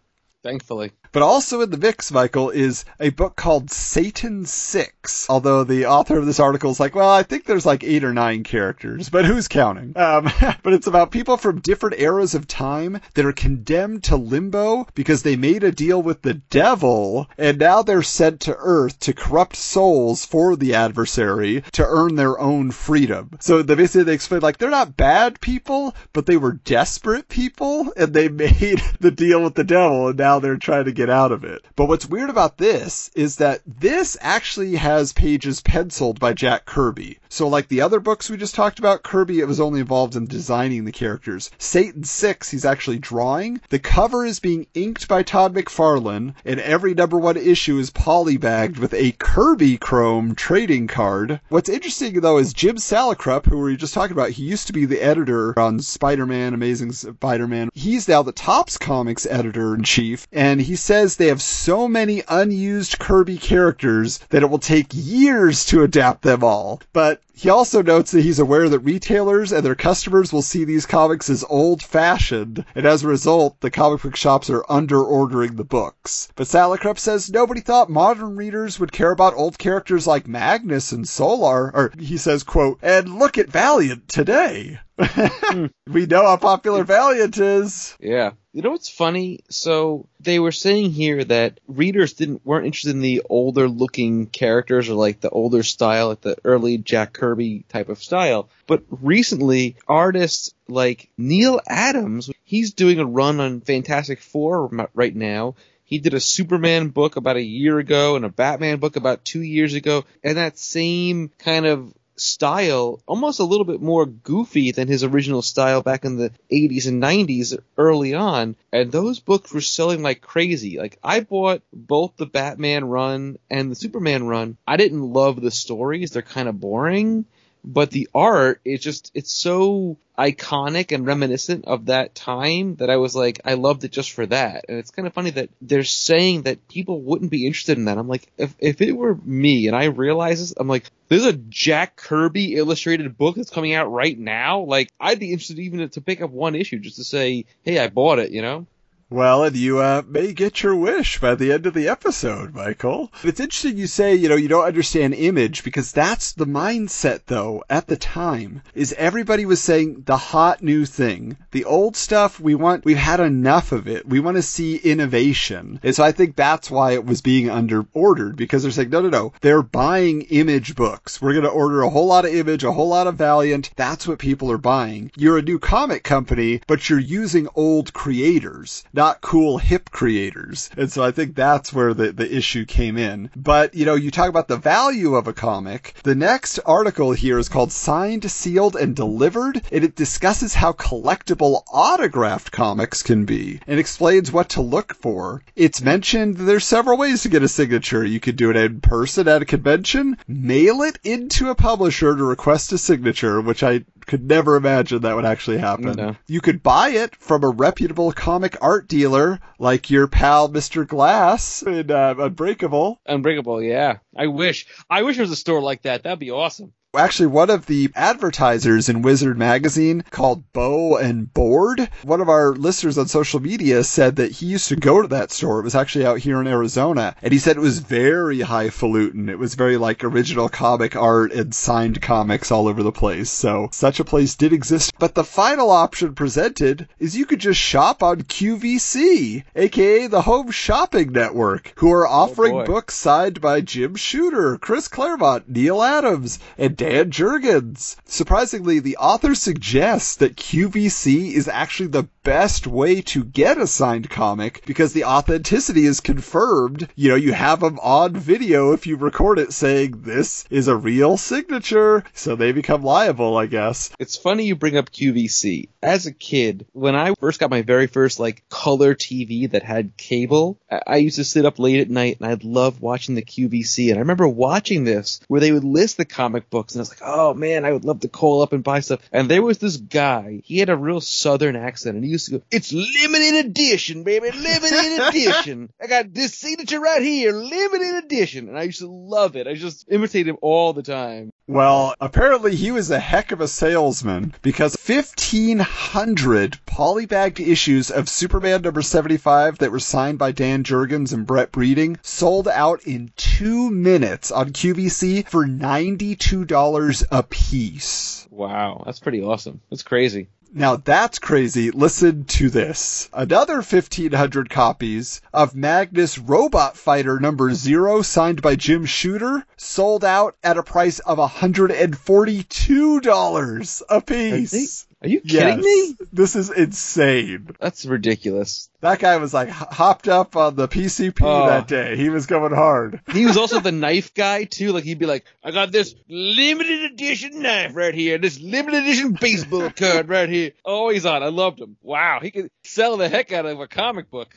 thankfully. But also in the mix, Michael, is a book called Satan 6. Although the author of this article is like, well, I think there's like eight or nine characters, but who's counting? Um, but it's about people from different eras of time that are condemned to limbo because they made a deal with the devil and now they're sent to earth to corrupt souls for the adversary to earn their own freedom. So they basically they explain like they're not bad people, but they were desperate people and they made the deal with the devil and now they're trying to get get out of it. But what's weird about this is that this actually has pages penciled by Jack Kirby. So like the other books we just talked about, Kirby it was only involved in designing the characters. Satan 6 he's actually drawing. The cover is being inked by Todd McFarlane and every number 1 issue is polybagged with a Kirby Chrome trading card. What's interesting though is Jim Salicrup, who we were just talking about, he used to be the editor on Spider-Man, Amazing Spider-Man. He's now the Topps Comics editor in chief and he said says they have so many unused Kirby characters that it will take years to adapt them all. But He also notes that he's aware that retailers and their customers will see these comics as old fashioned, and as a result, the comic book shops are under ordering the books. But Salicrup says nobody thought modern readers would care about old characters like Magnus and Solar, or he says, quote, and look at Valiant today. Hmm. we know how popular hmm. Valiant is. Yeah. You know what's funny? So they were saying here that readers didn't weren't interested in the older looking characters or like the older style, like the early Jack Kirby type of style. But recently, artists like Neal Adams, he's doing a run on Fantastic Four right now. He did a Superman book about a year ago and a Batman book about two years ago, and that same kind of style almost a little bit more goofy than his original style back in the 80s and 90s early on. And those books were selling like crazy. Like i bought both the batman run and the superman run. I didn't love the stories. They're kind of boring but the art it's just it's so iconic and reminiscent of that time that I was like I loved it just for that. And it's kind of funny that they're saying that people wouldn't be interested in that. I'm like if if it were me and I realize this I'm like there's a Jack Kirby illustrated book that's coming out right now? Like I'd be interested even to pick up one issue just to say hey I bought it you know well, and you uh, may get your wish by the end of the episode, Michael. It's interesting you say, you know, you don't understand image because that's the mindset, though, at the time, is everybody was saying the hot new thing. The old stuff, we want, we've had enough of it. We want to see innovation. And so I think that's why it was being under ordered because they're saying, no, no, no, they're buying image books. We're going to order a whole lot of image, a whole lot of Valiant. That's what people are buying. You're a new comic company, but you're using old creators not cool hip creators. And so I think that's where the, the issue came in. But, you know, you talk about the value of a comic. The next article here is called Signed, Sealed, and Delivered, and it discusses how collectible autographed comics can be and explains what to look for. It's mentioned there's several ways to get a signature. You could do it in person at a convention, mail it into a publisher to request a signature, which I could never imagine that would actually happen. No. You could buy it from a reputable comic art dealer like your pal Mr. Glass in uh, Unbreakable. Unbreakable, yeah. I wish. I wish there was a store like that. That'd be awesome actually one of the advertisers in Wizard magazine called Bow and Board. One of our listeners on social media said that he used to go to that store. It was actually out here in Arizona, and he said it was very highfalutin. It was very like original comic art and signed comics all over the place. So such a place did exist. But the final option presented is you could just shop on QVC, aka the Home Shopping Network, who are oh, offering oh books signed by Jim Shooter, Chris Claremont, Neal Adams, and Dan Jurgens. Surprisingly, the author suggests that QVC is actually the best way to get a signed comic because the authenticity is confirmed. You know, you have them on video if you record it saying this is a real signature, so they become liable, I guess. It's funny you bring up QVC. As a kid, when I first got my very first like color TV that had cable, I used to sit up late at night and I'd love watching the QVC. And I remember watching this where they would list the comic books and I was like, oh man, I would love to call up and buy stuff. And there was this guy, he had a real southern accent and he used to go, it's limited edition, baby, limited edition. I got this signature right here, limited edition. And I used to love it. I just imitated him all the time. Well, apparently he was a heck of a salesman because 1,500 polybagged issues of Superman number 75 that were signed by Dan Jurgens and Brett Breeding sold out in two minutes on QVC for $92 a piece. Wow, that's pretty awesome. That's crazy. Now that's crazy. Listen to this. Another 1500 copies of Magnus Robot Fighter number zero signed by Jim Shooter sold out at a price of $142 a piece. Are you kidding yes. me? This is insane. That's ridiculous. That guy was like hopped up on the PCP Oh. that day. He was going hard. He was also the knife guy too. Like he'd be like, "I got this limited edition knife right here, this limited edition baseball card right here." Always on. I loved him. Wow, he could sell the heck out of a comic book.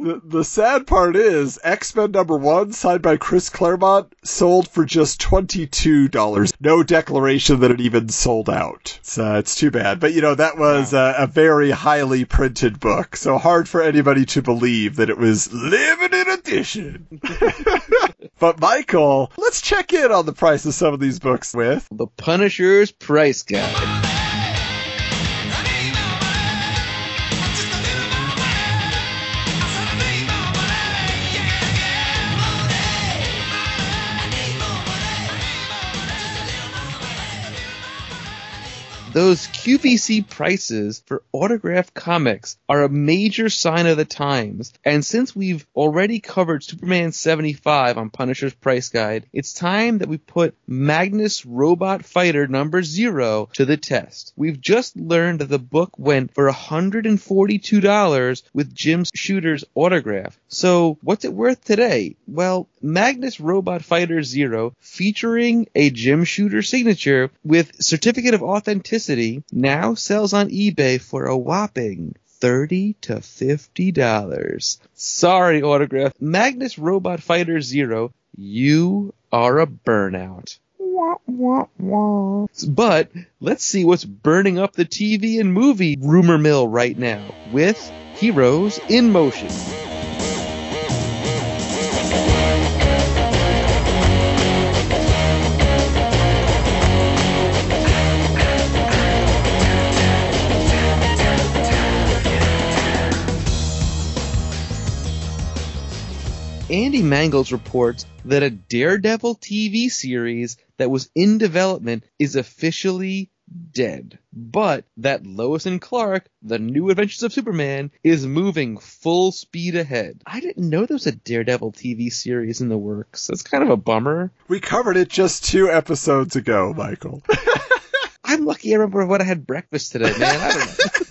The, the sad part is X Men number one, signed by Chris Claremont, sold for just $22. No declaration that it even sold out. So it's too bad. But you know, that was uh, a very highly printed book. So hard for anybody to believe that it was limited edition. But Michael, let's check in on the price of some of these books with The Punisher's Price Guide. Those QVC prices for autographed comics are a major sign of the times, and since we've already covered Superman 75 on Punisher's Price Guide, it's time that we put Magnus Robot Fighter number zero to the test. We've just learned that the book went for $142 with Jim Shooter's autograph. So what's it worth today? Well, Magnus Robot Fighter Zero featuring a Jim Shooter signature with certificate of authenticity now sells on eBay for a whopping 30 to 50 dollars. Sorry, autograph. Magnus Robot Fighter Zero, you are a burnout. Wah, wah, wah. But let's see what's burning up the TV and movie rumor mill right now with Heroes in Motion. Andy Mangels reports that a Daredevil TV series that was in development is officially dead, but that Lois and Clark, the new adventures of Superman, is moving full speed ahead. I didn't know there was a Daredevil TV series in the works. That's kind of a bummer. We covered it just two episodes ago, Michael. I'm lucky I remember what I had breakfast today, man.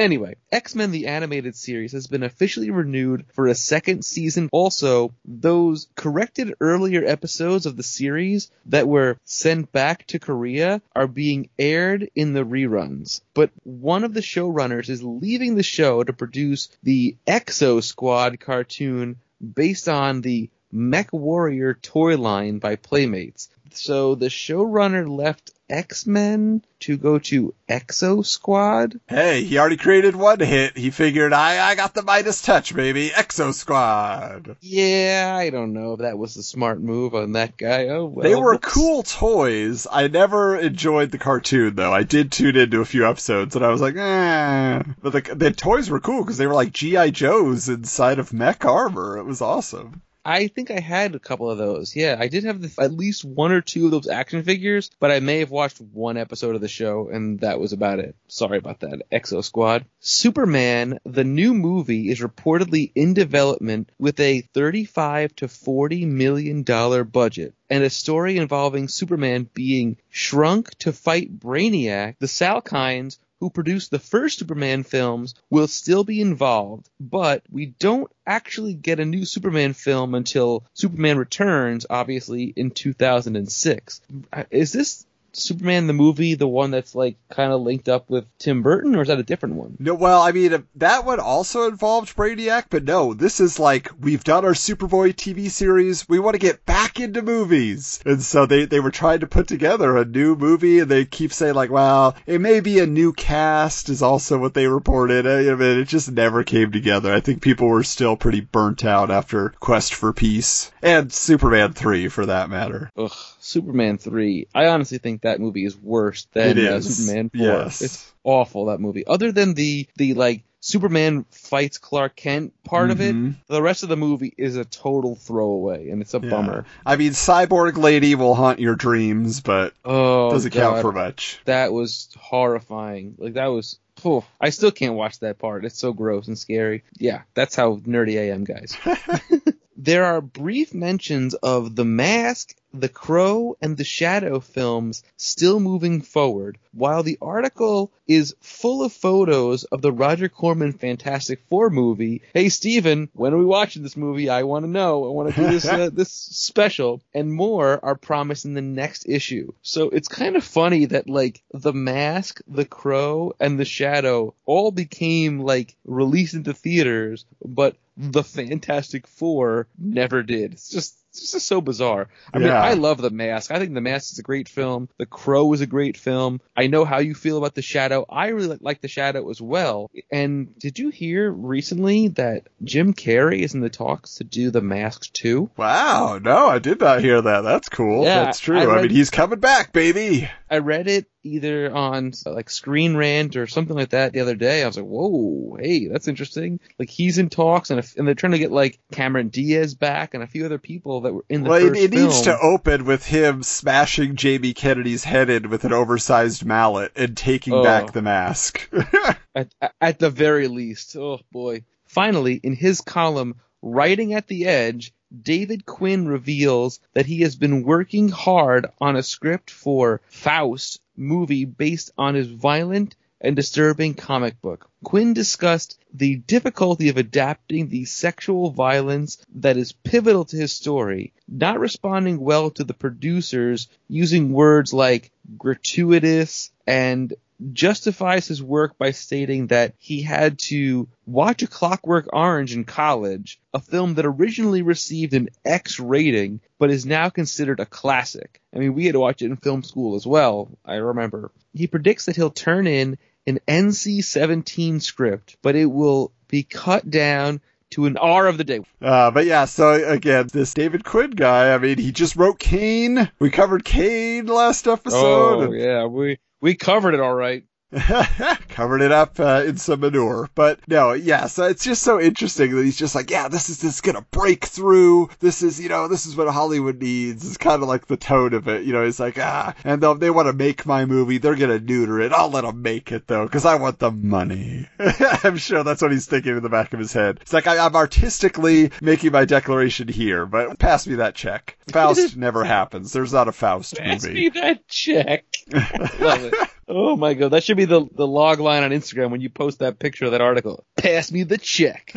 Anyway, X-Men the Animated Series has been officially renewed for a second season. Also, those corrected earlier episodes of the series that were sent back to Korea are being aired in the reruns. But one of the showrunners is leaving the show to produce the Exo Squad cartoon based on the Mech Warrior toy line by Playmates. So the showrunner left X-Men to go to Exo Squad. Hey, he already created one hit. He figured, I, I got the Midas touch, baby. Exo Squad. Yeah, I don't know if that was a smart move on that guy. Oh, well. They were cool toys. I never enjoyed the cartoon though. I did tune into a few episodes and I was like, eh. But the, the toys were cool because they were like G.I. Joes inside of mech armor. It was awesome. I think I had a couple of those. Yeah, I did have the, at least one or two of those action figures, but I may have watched one episode of the show and that was about it. Sorry about that. Exo Squad. Superman, the new movie, is reportedly in development with a 35 to 40 million dollar budget and a story involving Superman being shrunk to fight Brainiac. The Salkinds who produced the first Superman films will still be involved, but we don't actually get a new Superman film until Superman Returns, obviously, in 2006. Uh, is this Superman the movie the one that's like kind of linked up with Tim Burton, or is that a different one? No, well, I mean that one also involved Brainiac, but no, this is like we've done our Superboy TV series. We want to get back into movies, and so they they were trying to put together a new movie, and they keep saying like, well, it may be a new cast is also what they reported. Eh, I mean, it just never came together. I think people were still pretty burnt out after Quest for Peace and Superman three, for that matter. Ugh, Superman three. I honestly think that movie is worse than It uh. Superman 4. Yes. It's awful that movie. Other than the the like Superman fights Clark Kent part of it, Mhm. the rest of the movie is a total throwaway and it's a Yeah. bummer. I mean, Cyborg Lady will haunt your dreams, but Oh, doesn't God. count for much. That was horrifying. Like that was phew. I still can't watch that part. It's so gross and scary. Yeah, that's how nerdy I am, guys. there are brief mentions of The Mask, The Crow, and The Shadow films still moving forward, while the article is full of photos of the Roger Corman Fantastic Four movie. Hey, Steven, when are we watching this movie? I want to know. I want to do this uh, this special, and more are promised in the next issue. So it's kind of funny that like The Mask, The Crow, and The Shadow all became like released into theaters, but the Fantastic Four never did. It's just It's just so bizarre. I mean, I love The Mask. I think The Mask is a great film. The Crow is a great film. I know how you feel about The Shadow. I really like The Shadow as well. And did you hear recently that Jim Carrey is in the talks to do The Mask too? Wow, no, I did not hear that. That's cool. Yeah, That's true. I I, mean, he's coming back, baby. I read it either on like Screen Rant or something like that the other day. I was like, whoa, hey, that's interesting. Like he's in talks, and if, and they're trying to get like Cameron Diaz back and a few other people that were in the Well, it, first it needs film. to open with him smashing Jamie Kennedy's head in with an oversized mallet and taking Oh. back the mask. at, at the very least. Oh boy. Finally, in his column, Writing at the Edge, David Quinn reveals that he has been working hard on a script for Faust movie based on his violent and disturbing comic book. Quinn discussed the difficulty of adapting the sexual violence that is pivotal to his story, not responding well to the producers using words like gratuitous and justifies his work by stating that he had to watch A Clockwork Orange in college, a film that originally received an X rating but is now considered a classic. I mean, we had to watch it in film school as well, I remember. He predicts that he'll turn in an NC 17 script, but it will be cut down to an R of the day. Uh, but yeah, so again, this David Quinn guy, I mean, he just wrote Kane. We covered Kane last episode. Oh, yeah, we, we covered it all right. covered it up uh, in some manure. But no, yeah, so it's just so interesting that he's just like, yeah, this is this is gonna break through. This is you know this is what Hollywood needs. It's kind of like the tone of it. You know, it's like ah, and they want to make my movie. They're gonna neuter it. I'll let them make it though, because I want the money. I'm sure that's what he's thinking in the back of his head. It's like I, I'm artistically making my declaration here, but pass me that check. Faust never happens. There's not a Faust Pass movie. me that check. Love it. Oh my god, that should be the the log line on Instagram when you post that picture of that article. Pass me the check.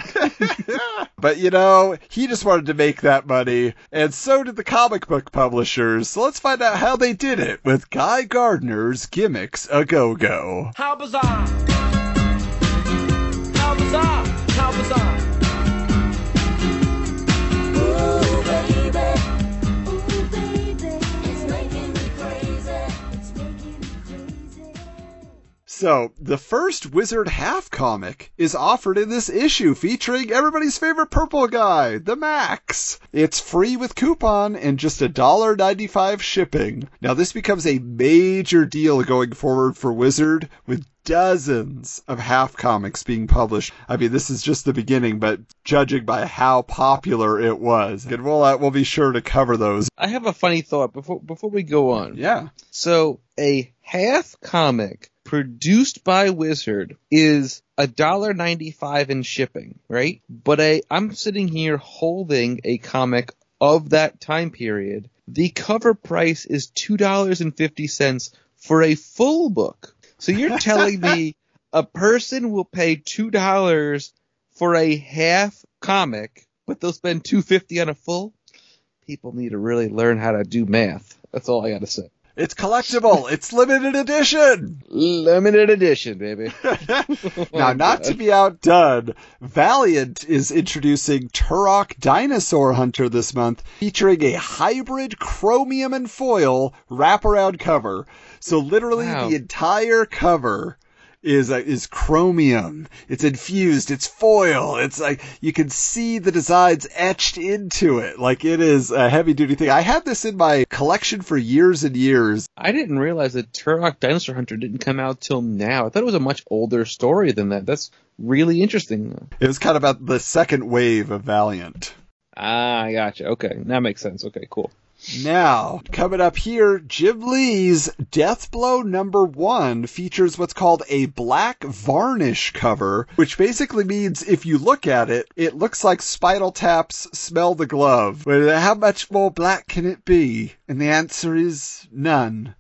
but you know, he just wanted to make that money, and so did the comic book publishers. So let's find out how they did it with Guy Gardner's Gimmicks a Go Go. How bizarre! How bizarre! How bizarre! So, the first Wizard Half comic is offered in this issue featuring everybody's favorite purple guy, the Maxx. It's free with coupon and just $1.95 shipping. Now, this becomes a major deal going forward for Wizard with dozens of half comics being published. I mean, this is just the beginning, but judging by how popular it was, and we'll, uh, we'll be sure to cover those. I have a funny thought before before we go on. Yeah. So a half comic produced by Wizard is a dollar ninety five in shipping, right? But I'm sitting here holding a comic of that time period. The cover price is two dollars and fifty cents for a full book. So you're telling me a person will pay two dollars for a half comic, but they'll spend two fifty on a full? People need to really learn how to do math. That's all I gotta say. It's collectible. it's limited edition. Limited edition, baby. now, not to be outdone, Valiant is introducing Turok Dinosaur Hunter this month, featuring a hybrid chromium and foil wraparound cover. So literally Wow. the entire cover is uh, is chromium. It's infused. It's foil. It's like you can see the designs etched into it. Like it is a heavy duty thing. I had this in my collection for years and years. I didn't realize that Turok Dinosaur Hunter didn't come out till now. I thought it was a much older story than that. That's really interesting. It was kind of about the second wave of Valiant. Ah, I gotcha. Okay, that makes sense. Okay, cool. Now, coming up here, Jim Lee's Deathblow number one features what's called a black varnish cover, which basically means if you look at it, it looks like Spinal Tap's Smell the Glove. But how much more black can it be? And the answer is none.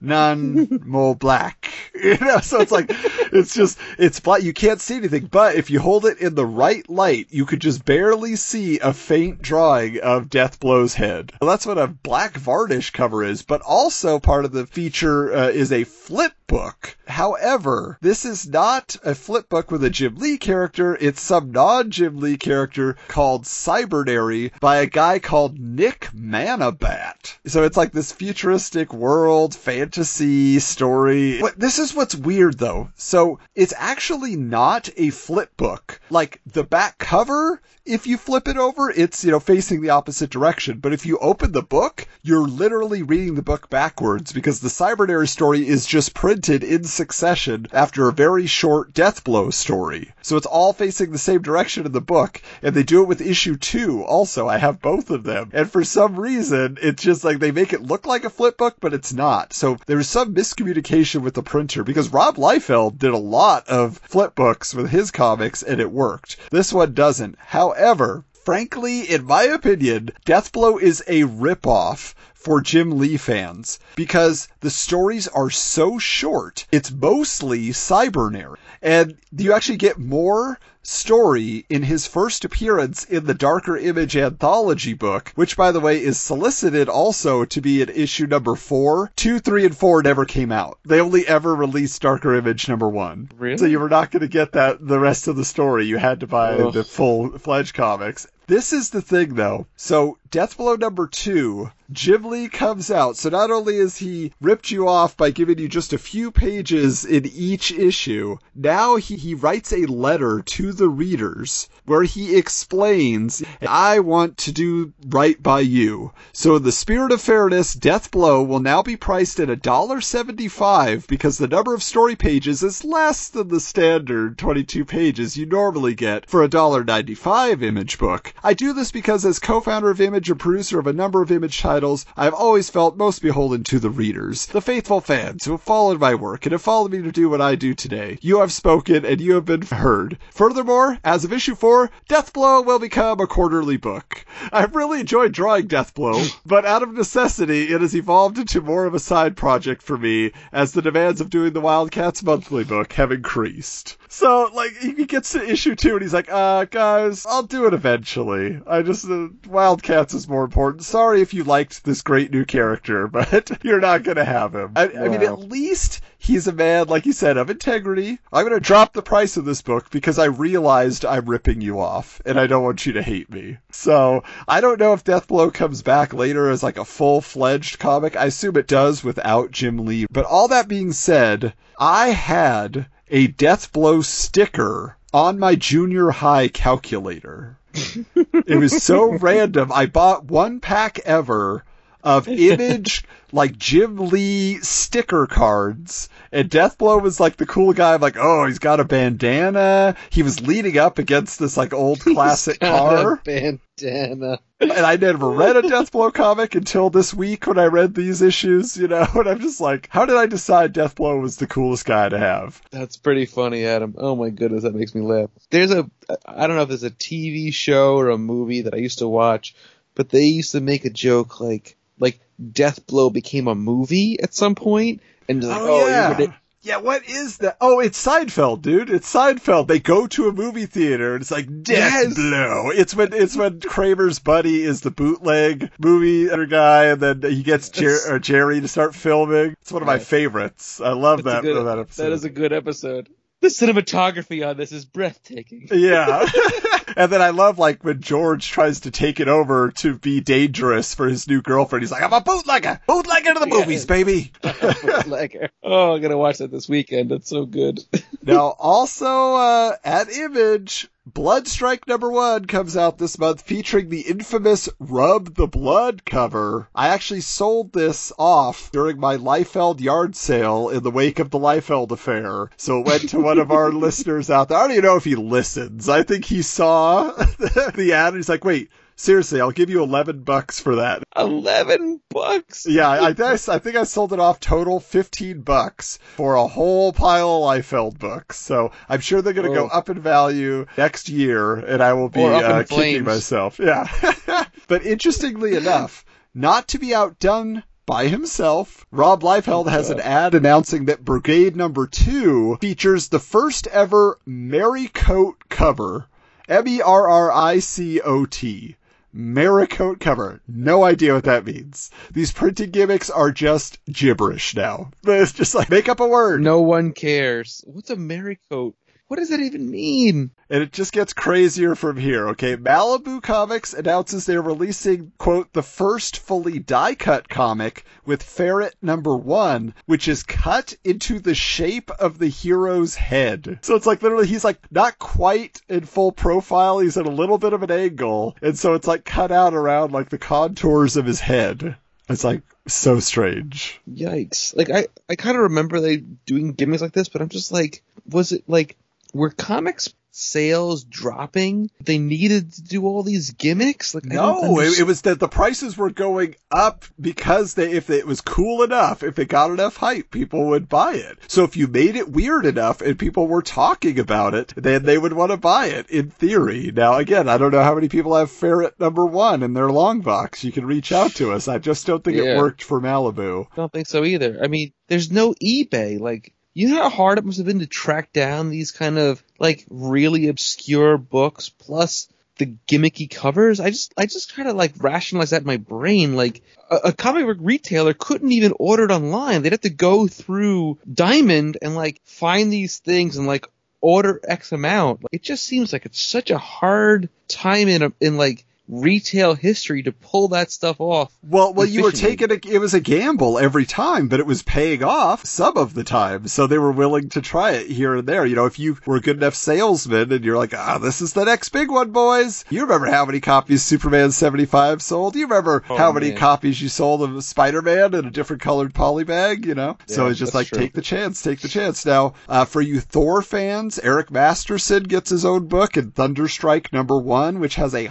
None more black. You know, so it's like, it's just, it's black. You can't see anything, but if you hold it in the right light, you could just barely see a faint drawing of Deathblow's head. Well, that's what a black varnish cover is, but also part of the feature uh, is a flip book. However, this is not a flip book with a Jim Lee character. It's some non-Jim Lee character called Cybernary by a guy called Nick Manabat. So it's like this futuristic world fantasy story. What, this is what's weird though. So it's actually not a flip book. Like the back cover, if you flip it over, it's, you know, facing the opposite direction. But if you open the book, you're literally reading the book backwards because the Cybernary story is just printed in succession after a very short Deathblow story. So it's all facing the same direction in the book, and they do it with issue two also. I have both of them. And for some reason, it's just like they make it look like a flip book, but it's not. So there's some miscommunication with the printer because Rob Liefeld did a lot of flip books with his comics and it worked. This one doesn't. However, frankly, in my opinion, Deathblow is a ripoff for Jim Lee fans because the stories are so short. It's mostly cybernary. And you actually get more story in his first appearance in the Darker Image anthology book, which by the way is solicited also to be in issue number four. Two, three, and four never came out. They only ever released Darker Image number one. Really? So you were not going to get that the rest of the story. You had to buy Ugh. the full fledged comics. This is the thing though. So Deathblow number two, Jim Lee comes out. So not only has he ripped you off by giving you just a few pages in each issue, now he, he writes a letter to the readers where he explains, I want to do right by you. So in the spirit of fairness, Deathblow will now be priced at $1.75 because the number of story pages is less than the standard 22 pages you normally get for a $1.95 image book. I do this because as co-founder of Image and producer of a number of Image titles, I've always felt most beholden to the readers, the faithful fans who have followed my work and have followed me to do what I do today. You have spoken and you have been heard. Furthermore, as of issue 4, Deathblow will become a quarterly book. I've really enjoyed drawing Deathblow, but out of necessity, it has evolved into more of a side project for me as the demands of doing the Wildcats monthly book have increased. So, like, he gets to issue two and he's like, uh, guys, I'll do it eventually. I just, uh, Wildcats is more important. Sorry if you liked this great new character, but you're not gonna have him. I, I mean, at least he's a man, like you said, of integrity. I'm gonna drop the price of this book because I realized I'm ripping you off and I don't want you to hate me. So, I don't know if Deathblow comes back later as like a full-fledged comic. I assume it does without Jim Lee. But all that being said, I had a Deathblow sticker on my junior high calculator. it was so random. I bought one pack ever of image like Jim Lee sticker cards. And Deathblow was like the cool guy. I'm like, oh, he's got a bandana. He was leaning up against this like old classic car. bandana. And I never read a Deathblow comic until this week when I read these issues, you know, and I'm just like, how did I decide Deathblow was the coolest guy to have? That's pretty funny, Adam. Oh my goodness, that makes me laugh. There's a, I don't know if there's a TV show or a movie that I used to watch, but they used to make a joke like, like Death Blow became a movie at some point, and like, oh, oh yeah. gonna- Yeah, what is that? Oh, it's Seinfeld, dude. It's Seinfeld. They go to a movie theater and it's like Yes. Deathblow. It's when it's when Kramer's buddy is the bootleg movie guy, and then he gets Jer- Jerry to start filming. It's one of my favorites. I love that's that good- that episode. that is a good episode. The cinematography on this is breathtaking. Yeah. and then I love like when George tries to take it over to be dangerous for his new girlfriend. He's like, I'm a bootlegger. Bootlegger to the Yeah. movies, baby. Bootlegger. oh, I'm gonna watch that this weekend. That's so good. now, also, uh, at Image, Blood Strike number one comes out this month featuring the infamous Rub the Blood cover. I actually sold this off during my Liefeld yard sale in the wake of the Liefeld affair. So it went to one of our listeners out there. I don't even know if he listens. I think he saw the ad and he's like, wait, seriously, I'll give you 11 bucks for that. Eleven bucks. Yeah, I, I, I think I sold it off total 15 bucks for a whole pile of Liefeld books. So I'm sure they're going to go Oh. up in value next year and I will be Or up in uh, kicking myself. Yeah. but interestingly enough, not to be outdone by himself, Rob Liefeld has an ad announcing that Brigade number two features the first ever Mary Coat cover. M E R R I C O T. Maricoat cover. No idea what that means. These printing gimmicks are just gibberish now. It's just like make up a word. No one cares. What's a Maricoat? What does that even mean? And it just gets crazier from here, okay? Malibu Comics announces they're releasing, quote, the first fully die cut comic with Ferret number one, which is cut into the shape of the hero's head. So it's like literally, he's like not quite in full profile, he's at a little bit of an angle, and so it's like cut out around like the contours of his head. It's like so strange. Yikes. Like I, I kind of remember they doing gimmicks like this, but I'm just like, was it like, were comics sales dropping? They needed to do all these gimmicks? Like No, it, it was that the prices were going up because they, if it was cool enough, if it got enough hype, people would buy it. So if you made it weird enough and people were talking about it, then they would want to buy it in theory. Now again, I don't know how many people have Ferret number one in their long box. You can reach out to us. I just don't think it worked for Malibu. I don't think so either. I mean, there's no eBay. Like, you know how hard it must have been to track down these kind of like really obscure books plus the gimmicky covers? I just, I just kind of like rationalize that in my brain. Like, a, a comic book retailer couldn't even order it online. They'd have to go through Diamond and like find these things and like order X amount. It just seems like it's such a hard time in a, in like retail history to pull that stuff off. Well, well, you were taking a, it was a gamble every time, but it was paying off some of the time. So they were willing to try it here and there. You know, if you were a good enough salesman and you're like, ah, this is the next big one, boys. You remember how many copies Superman 75 sold? You remember Oh, how many copies you sold of Spider-Man in a different colored poly bag, you know? so it's just like, true. take the chance, take the chance. Now, uh, for you Thor fans, Eric Masterson gets his own book in Thunderstrike number one, which has a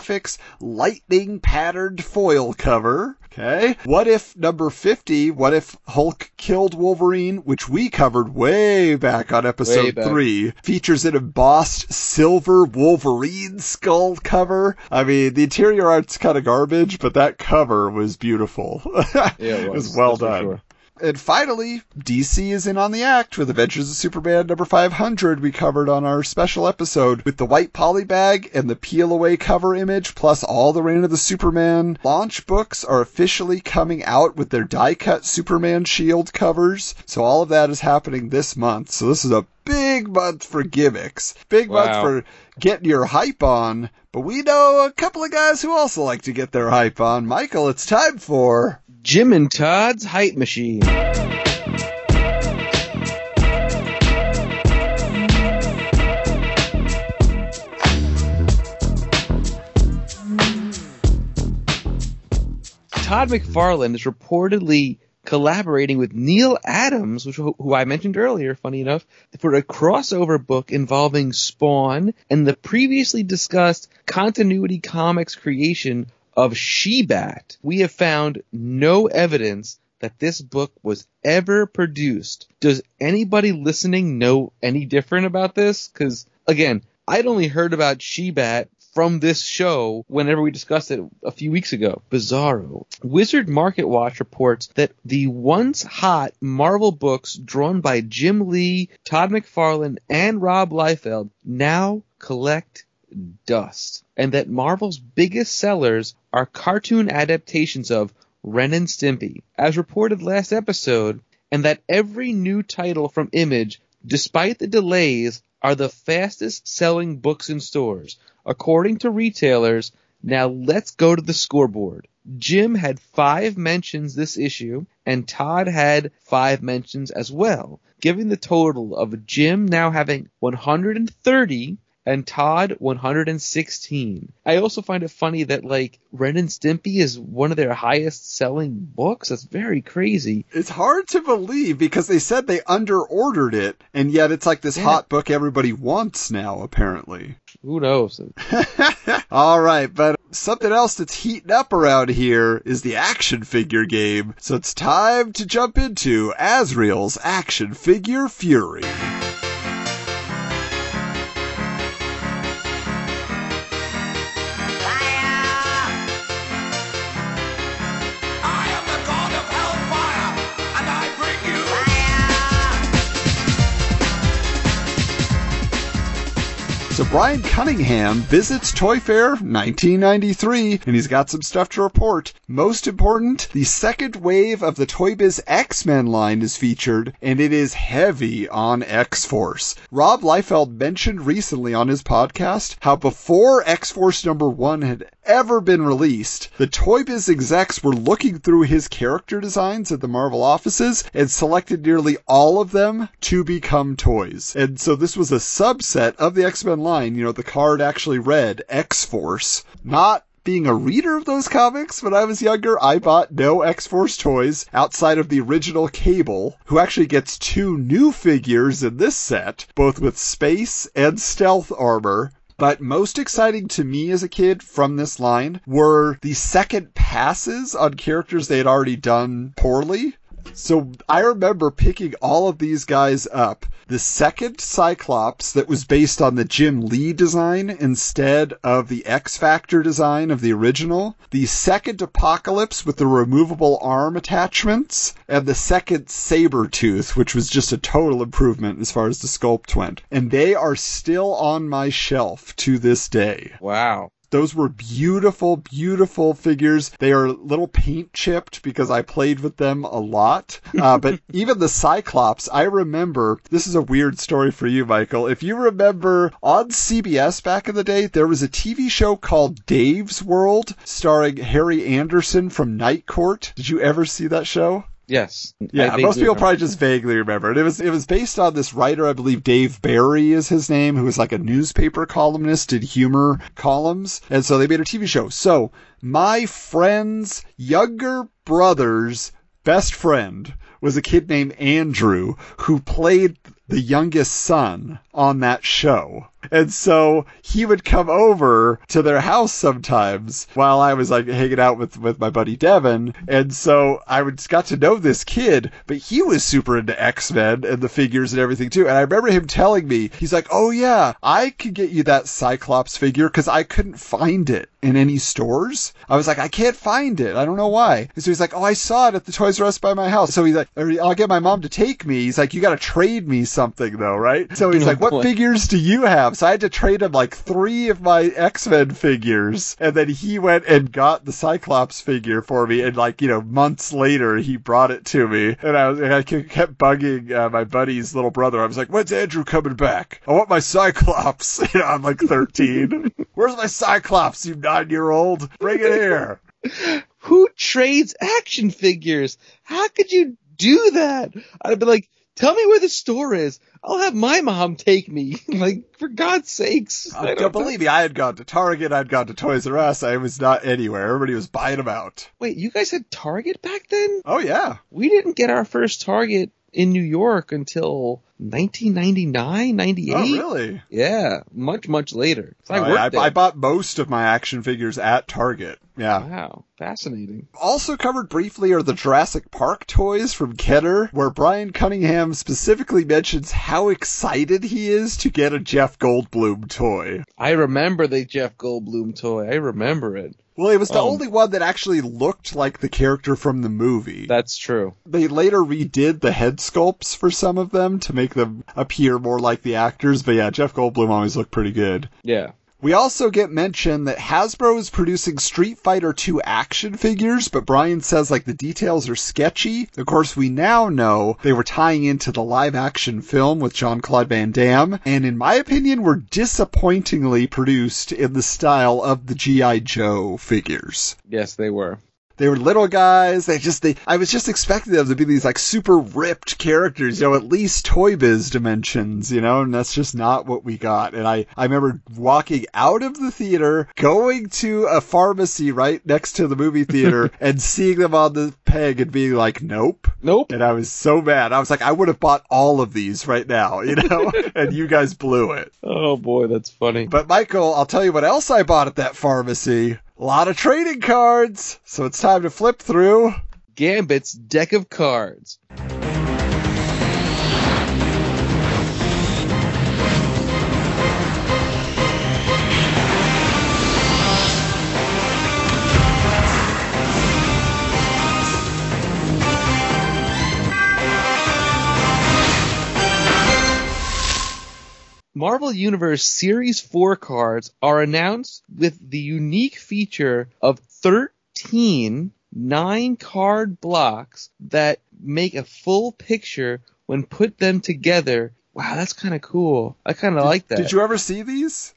holographics lightning patterned foil cover. Okay. What if number 50, what if Hulk killed Wolverine, which we covered way back on episode back. 3, features an embossed silver Wolverine skull cover? I mean, the interior art's kind of garbage, but that cover was beautiful. Yeah, it was. well That's done. sure. And finally, DC is in on the act with Adventures of Superman number 500 we covered on our special episode with the white poly bag and the peel away cover image plus all the Reign of the Superman launch books are officially coming out with their die cut Superman shield covers. So all of that is happening this month. So this is a big month for gimmicks. Big month for getting your hype on. But we know a couple of guys who also like to get their hype on. Michael, it's time for Jim and Todd's hype machine. Todd McFarlane is reportedly collaborating with Neal Adams, which, who I mentioned earlier, funny enough, for a crossover book involving Spawn and the previously discussed continuity comics creation of She-Bat. We have found no evidence that this book was ever produced. Does anybody listening know any different about this? Because again, I'd only heard about She-Bat from this show whenever we discussed it a few weeks ago. Bizarro. Wizard Market Watch reports that the once hot Marvel books drawn by Jim Lee, Todd McFarlane, and Rob Liefeld now collect dust, and that Marvel's biggest sellers are cartoon adaptations of Ren and Stimpy, as reported last episode, and that every new title from Image, despite the delays, are the fastest selling books in stores, according to retailers. Now let's go to the scoreboard. Jim had five mentions this issue, and Todd had five mentions as well, giving the total of Jim now having 130 and Todd 116. I also find it funny that like Ren and Stimpy is one of their highest selling books. That's very crazy. It's hard to believe because they said they underordered it, and yet it's like this Yeah. hot book everybody wants now, apparently. Who knows? All right, but something else that's heating up around here is the action figure game. So it's time to jump into Azrael's Action Figure Fury. Brian Cunningham visits Toy Fair 1993, and he's got some stuff to report. Most important, the second wave of the Toy Biz X-Men line is featured, and it is heavy on X-Force. Rob Liefeld mentioned recently on his podcast how before X-Force number one had ever been released, the Toy Biz execs were looking through his character designs at the Marvel offices and selected nearly all of them to become toys. And so this was a subset of the X-Men line. You know, the card actually read X-Force, not being a reader of those comics when I was younger, I bought no X-Force toys outside of the original Cable, who actually gets two new figures in this set, both with space and stealth armor. But most exciting to me as a kid from this line were the second passes on characters they had already done poorly. So I remember picking all of these guys up. The second Cyclops that was based on the Jim Lee design instead of the X Factor design of the original. The second Apocalypse with the removable arm attachments. And the second Sabretooth, which was just a total improvement as far as the sculpt went. And they are still on my shelf to this day. Wow. Those were beautiful, beautiful figures. They are a little paint chipped because I played with them a lot. Uh, but even the Cyclops, I remember, this is a weird story for you, Michael. If you remember on CBS back in the day, there was a TV show called Dave's World starring Harry Anderson from Night Court. Did you ever see that show? Yes. Yeah, most people remember. probably just vaguely remember it. It was it was based on this writer, I believe Dave Barry is his name, who was like a newspaper columnist, did humor columns, and so they made a TV show. So my friend's younger brother's best friend was a kid named Andrew who played the youngest son on that show. And so he would come over to their house sometimes while I was like hanging out with, with my buddy Devin. And so I would got to know this kid, but he was super into X-Men and the figures and everything too. And I remember him telling me, he's like, Oh yeah, I could get you that Cyclops figure because I couldn't find it in any stores. I was like, I can't find it. I don't know why. And so he's like, Oh, I saw it at the Toys R Us by my house. So he's like, I'll get my mom to take me. He's like, you got to trade me something though, right? So he's Oh, like, what figures do you have? So I had to trade him like three of my X-Men figures. And then he went and got the Cyclops figure for me. And like, you know, months later, he brought it to me. And I was, and I kept bugging uh, my buddy's little brother. I was like, when's Andrew coming back? I want my Cyclops. You know, I'm like 13. Where's my Cyclops, you nine year old? Bring it here. Who trades action figures? How could you do that? I'd be like, tell me where the store is. I'll have my mom take me. like, for God's sakes. Uh, don't believe me. I had gone to Target. I'd gone to Toys R Us. I was not anywhere. Everybody was buying them out. Wait, you guys had Target back then? Oh yeah. We didn't get our first Target in New York until 1999, 98. Oh really? Yeah, much, much later. I yeah, I. I bought most of my action figures at Target. Yeah. Wow, fascinating. Also covered briefly are the Jurassic Park toys from Kenner, where Brian Cunningham specifically mentions how excited he is to get a Jeff Goldblum toy. I remember the Jeff Goldblum toy. I remember it. Well, it was the Oh. only one that actually looked like the character from the movie. That's true. They later redid the head sculpts for some of them to make them appear more like the actors, but yeah, Jeff Goldblum always looked pretty good. Yeah. We also get mentioned that Hasbro is producing Street Fighter 2 action figures, but Brian says like the details are sketchy. Of course, we now know they were tying into the live action film with Jean-Claude Van Damme, and in my opinion were disappointingly produced in the style of the G.I. Joe figures. Yes, they were. They were little guys. They just they I was just expecting them to be these like super ripped characters, you know, at least Toy Biz dimensions, you know, and that's just not what we got. And I I remember walking out of the theater, going to a pharmacy right next to the movie theater and seeing them on the peg and being like, "Nope." Nope. And I was so mad. I was like, I would have bought all of these right now, you know, and you guys blew it. Oh boy, that's funny. But Michael, I'll tell you what else I bought at that pharmacy. A lot of trading cards. So it's time to flip through. Gambit's deck of cards. Marvel Universe Series 4 cards are announced with the unique feature of 13 nine card blocks that make a full picture when put them together. Wow, that's kind of cool. I kind of like that. Did you ever see these?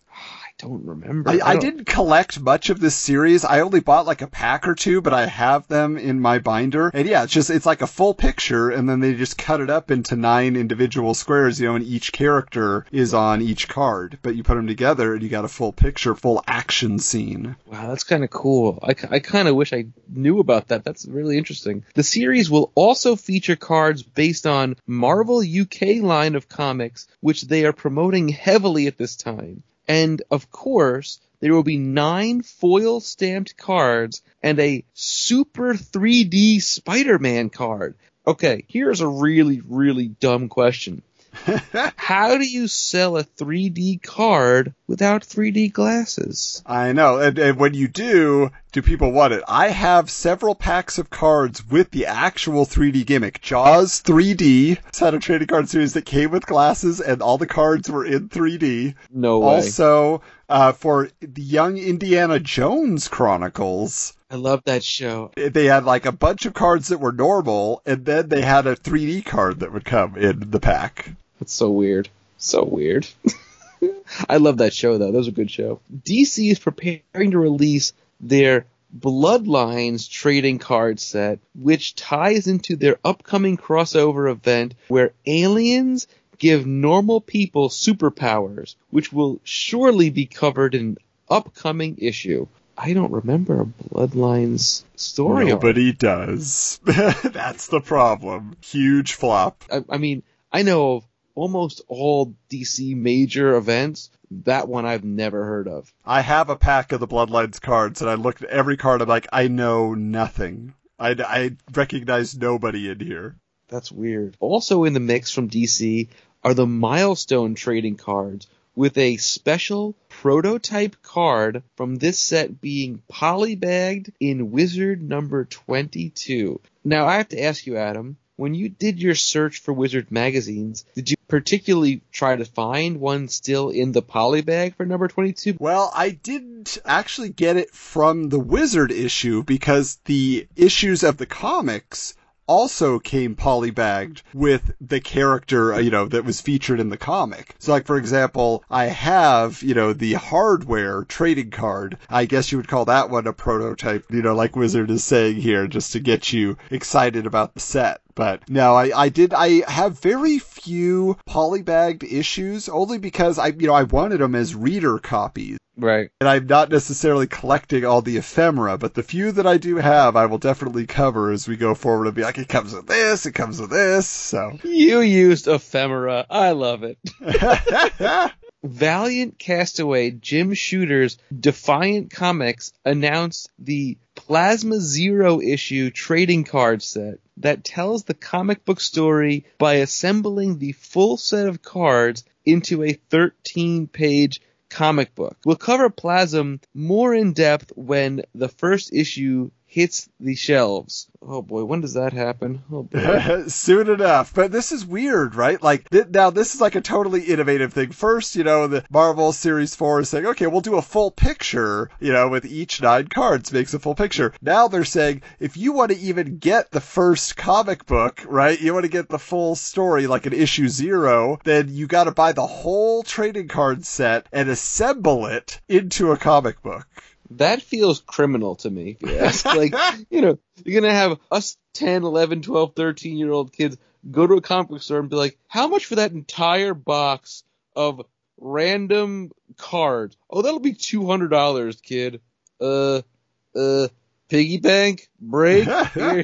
I don't remember. I, I don't- didn't collect much of this series. I only bought like a pack or two, but I have them in my binder. And yeah, it's just it's like a full picture, and then they just cut it up into nine individual squares, you know, and each character is on each card. But you put them together, and you got a full picture, full action scene. Wow, that's kind of cool. I, I kind of wish I knew about that. That's really interesting. The series will also feature cards based on Marvel UK line of comics, which they are promoting heavily at this time. And of course, there will be nine foil stamped cards and a super 3D Spider-Man card. Okay, here's a really, really dumb question. How do you sell a 3D card without 3D glasses? I know, and, and when you do, do people want it? I have several packs of cards with the actual 3D gimmick. Jaws 3D had a trading card series that came with glasses, and all the cards were in 3D. No way. Also, uh, for the Young Indiana Jones Chronicles, I love that show. they had like a bunch of cards that were normal, and then they had a 3D card that would come in the pack. That's so weird. So weird. I love that show though. That was a good show. DC is preparing to release their Bloodlines trading card set, which ties into their upcoming crossover event where aliens give normal people superpowers, which will surely be covered in an upcoming issue. I don't remember a Bloodlines story. arc. Nobody does. That's the problem. Huge flop. I, I mean, I know of almost all DC major events. That one I've never heard of. I have a pack of the Bloodlines cards, and I looked at every card. I'm like, I know nothing. I, I recognize nobody in here. That's weird. Also in the mix from DC are the milestone trading cards with a special prototype card from this set being polybagged in Wizard number 22. Now I have to ask you, Adam, when you did your search for Wizard magazines, did you particularly try to find one still in the polybag for number 22? Well, I didn't actually get it from the Wizard issue because the issues of the comics also came polybagged with the character, uh, you know, that was featured in the comic. So like, for example, I have, you know, the hardware trading card. I guess you would call that one a prototype, you know, like Wizard is saying here, just to get you excited about the set. But no, I, I did, I have very few polybagged issues only because I, you know, I wanted them as reader copies. Right. And I'm not necessarily collecting all the ephemera, but the few that I do have, I will definitely cover as we go forward and be like, it comes with this, it comes with this, so. You used ephemera. I love it. Valiant Castaway Jim Shooter's Defiant Comics announced the Plasm Zero issue trading card set that tells the comic book story by assembling the full set of cards into a 13 page comic book. We'll cover Plasm more in depth when the first issue hits the shelves. Oh boy, when does that happen? Oh. Soon enough. But this is weird, right? Like, th- now this is like a totally innovative thing. First, you know, the Marvel Series 4 is saying, okay, we'll do a full picture, you know, with each nine cards makes a full picture. Now they're saying, if you want to even get the first comic book, right, you want to get the full story, like an issue zero, then you got to buy the whole trading card set and assemble it into a comic book. That feels criminal to me. if you ask. like, you know, you're going to have us 10, 11, 12, 13 year old kids go to a comic book store and be like, how much for that entire box of random cards? Oh, that'll be $200, kid. Uh, uh, piggy bank? Break? Here,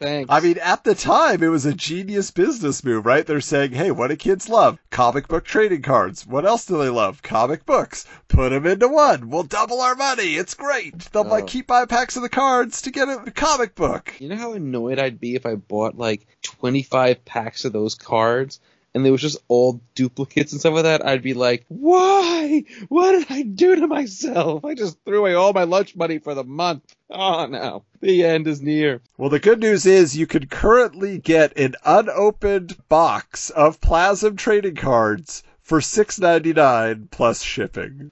thanks. I mean, at the time, it was a genius business move, right? They're saying, hey, what do kids love? Comic book trading cards. What else do they love? Comic books. Put them into one. We'll double our money. It's great. They'll Oh. like keep buying packs of the cards to get a comic book. You know how annoyed I'd be if I bought like 25 packs of those cards and there was just all duplicates and stuff like that? I'd be like, why? What did I do to myself? I just threw away all my lunch money for the month. Oh no. The end is near. Well, the good news is you can currently get an unopened box of Plasm trading cards for six ninety nine plus shipping.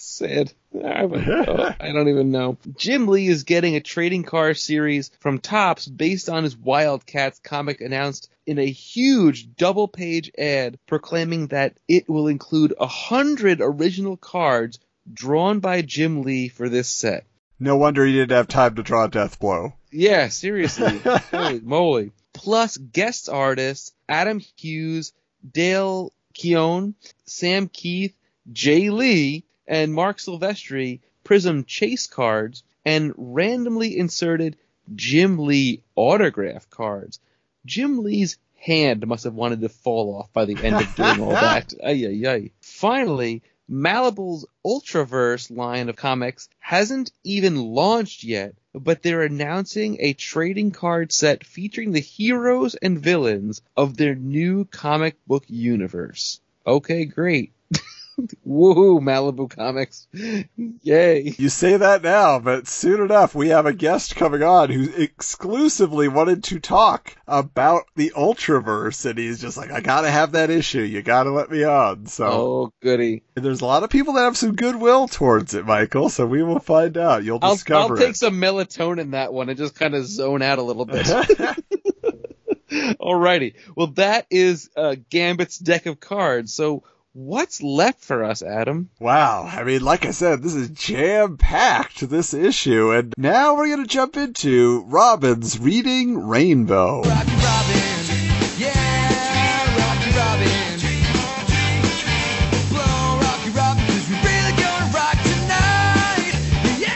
Sad. I don't. I don't even know. Jim Lee is getting a trading card series from Topps based on his Wildcats comic announced in a huge double page ad proclaiming that it will include a hundred original cards drawn by Jim Lee for this set. No wonder he didn't have time to draw Deathblow. Yeah, seriously. Holy moly. Plus guest artists Adam Hughes, Dale Keown, Sam Kieth, Jae Lee, and Marc Silvestri Prism Chase cards, and randomly inserted Jim Lee autograph cards. Jim Lee's hand must have wanted to fall off by the end of doing all that. Ay, ay, ay. Finally, Malibu's Ultraverse line of comics hasn't even launched yet, but they're announcing a trading card set featuring the heroes and villains of their new comic book universe. Okay, great. Woohoo, Malibu Comics. Yay. You say that now, but soon enough we have a guest coming on who exclusively wanted to talk about the Ultraverse, and he's just like, I gotta have that issue. You gotta let me on. So Oh, goody. there's a lot of people that have some goodwill towards it, Michael. So we will find out. You'll I'll, discover I'll take it. some melatonin that one and just kind of zone out a little bit. Alrighty. Well, that is uh, Gambit's deck of cards. So what's left for us, Adam? Wow. I mean, like I said, this is jam packed, this issue. And now we're going to jump into Robin's Reading Rainbow. Rocky Robin, yeah, Rocky Robin. Blow Rocky Robin, 'cause we really gonna rock tonight, yeah.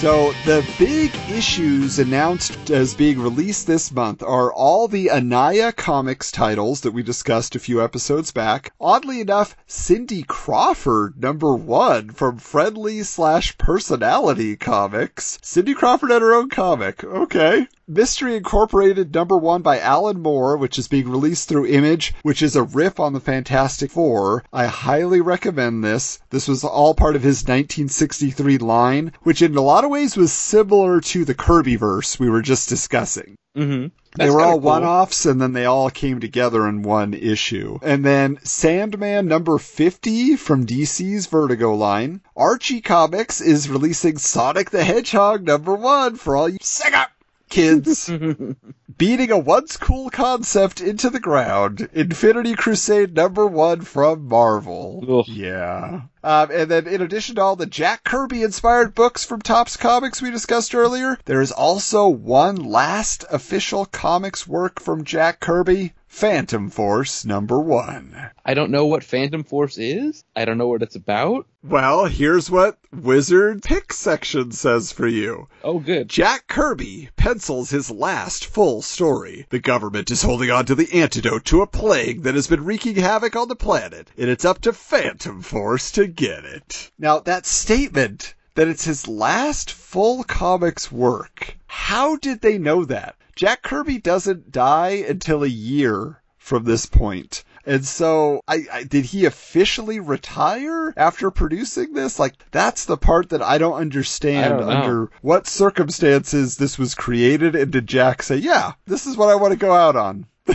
So, the big issues announced as being released this month are all the Anaya Comics titles that we discussed a few episodes back. Oddly enough, Cindy Crawford, number one, from Friendly slash Personality Comics. Cindy Crawford had her own comic. Okay. Mystery Incorporated number one by Alan Moore, which is being released through Image, which is a riff on the Fantastic Four. I highly recommend this. This was all part of his 1963 line, which in a lot of ways was similar to the Kirbyverse we were just discussing. Mm-hmm. they were all one-offs and then they all came together in one issue. And then Sandman number 50 from DC's Vertigo line. Archie Comics is releasing Sonic the Hedgehog number 1 for all you up kids. Beating a once cool concept into the ground. Infinity Crusade number 1 from Marvel. Ugh. Yeah. Um, and then in addition to all the Jack Kirby inspired books from Topps Comics we discussed earlier, there is also one last official comics work from Jack Kirby, Phantom Force number one. I don't know what Phantom Force is. I don't know what it's about. Well, here's what Wizard Pick section says for you. Oh, good. Jack Kirby pencils his last full story. The government is holding on to the antidote to a plague that has been wreaking havoc on the planet, and it's up to Phantom Force to get it. Now, that statement that it's his last full comics work, how did they know that? Jack Kirby doesn't die until a year from this point. And so, I, I did he officially retire after producing this? Like, that's the part that I don't understand. I don't under what circumstances this was created, and did Jack say, "Yeah, this is what I want to go out on"?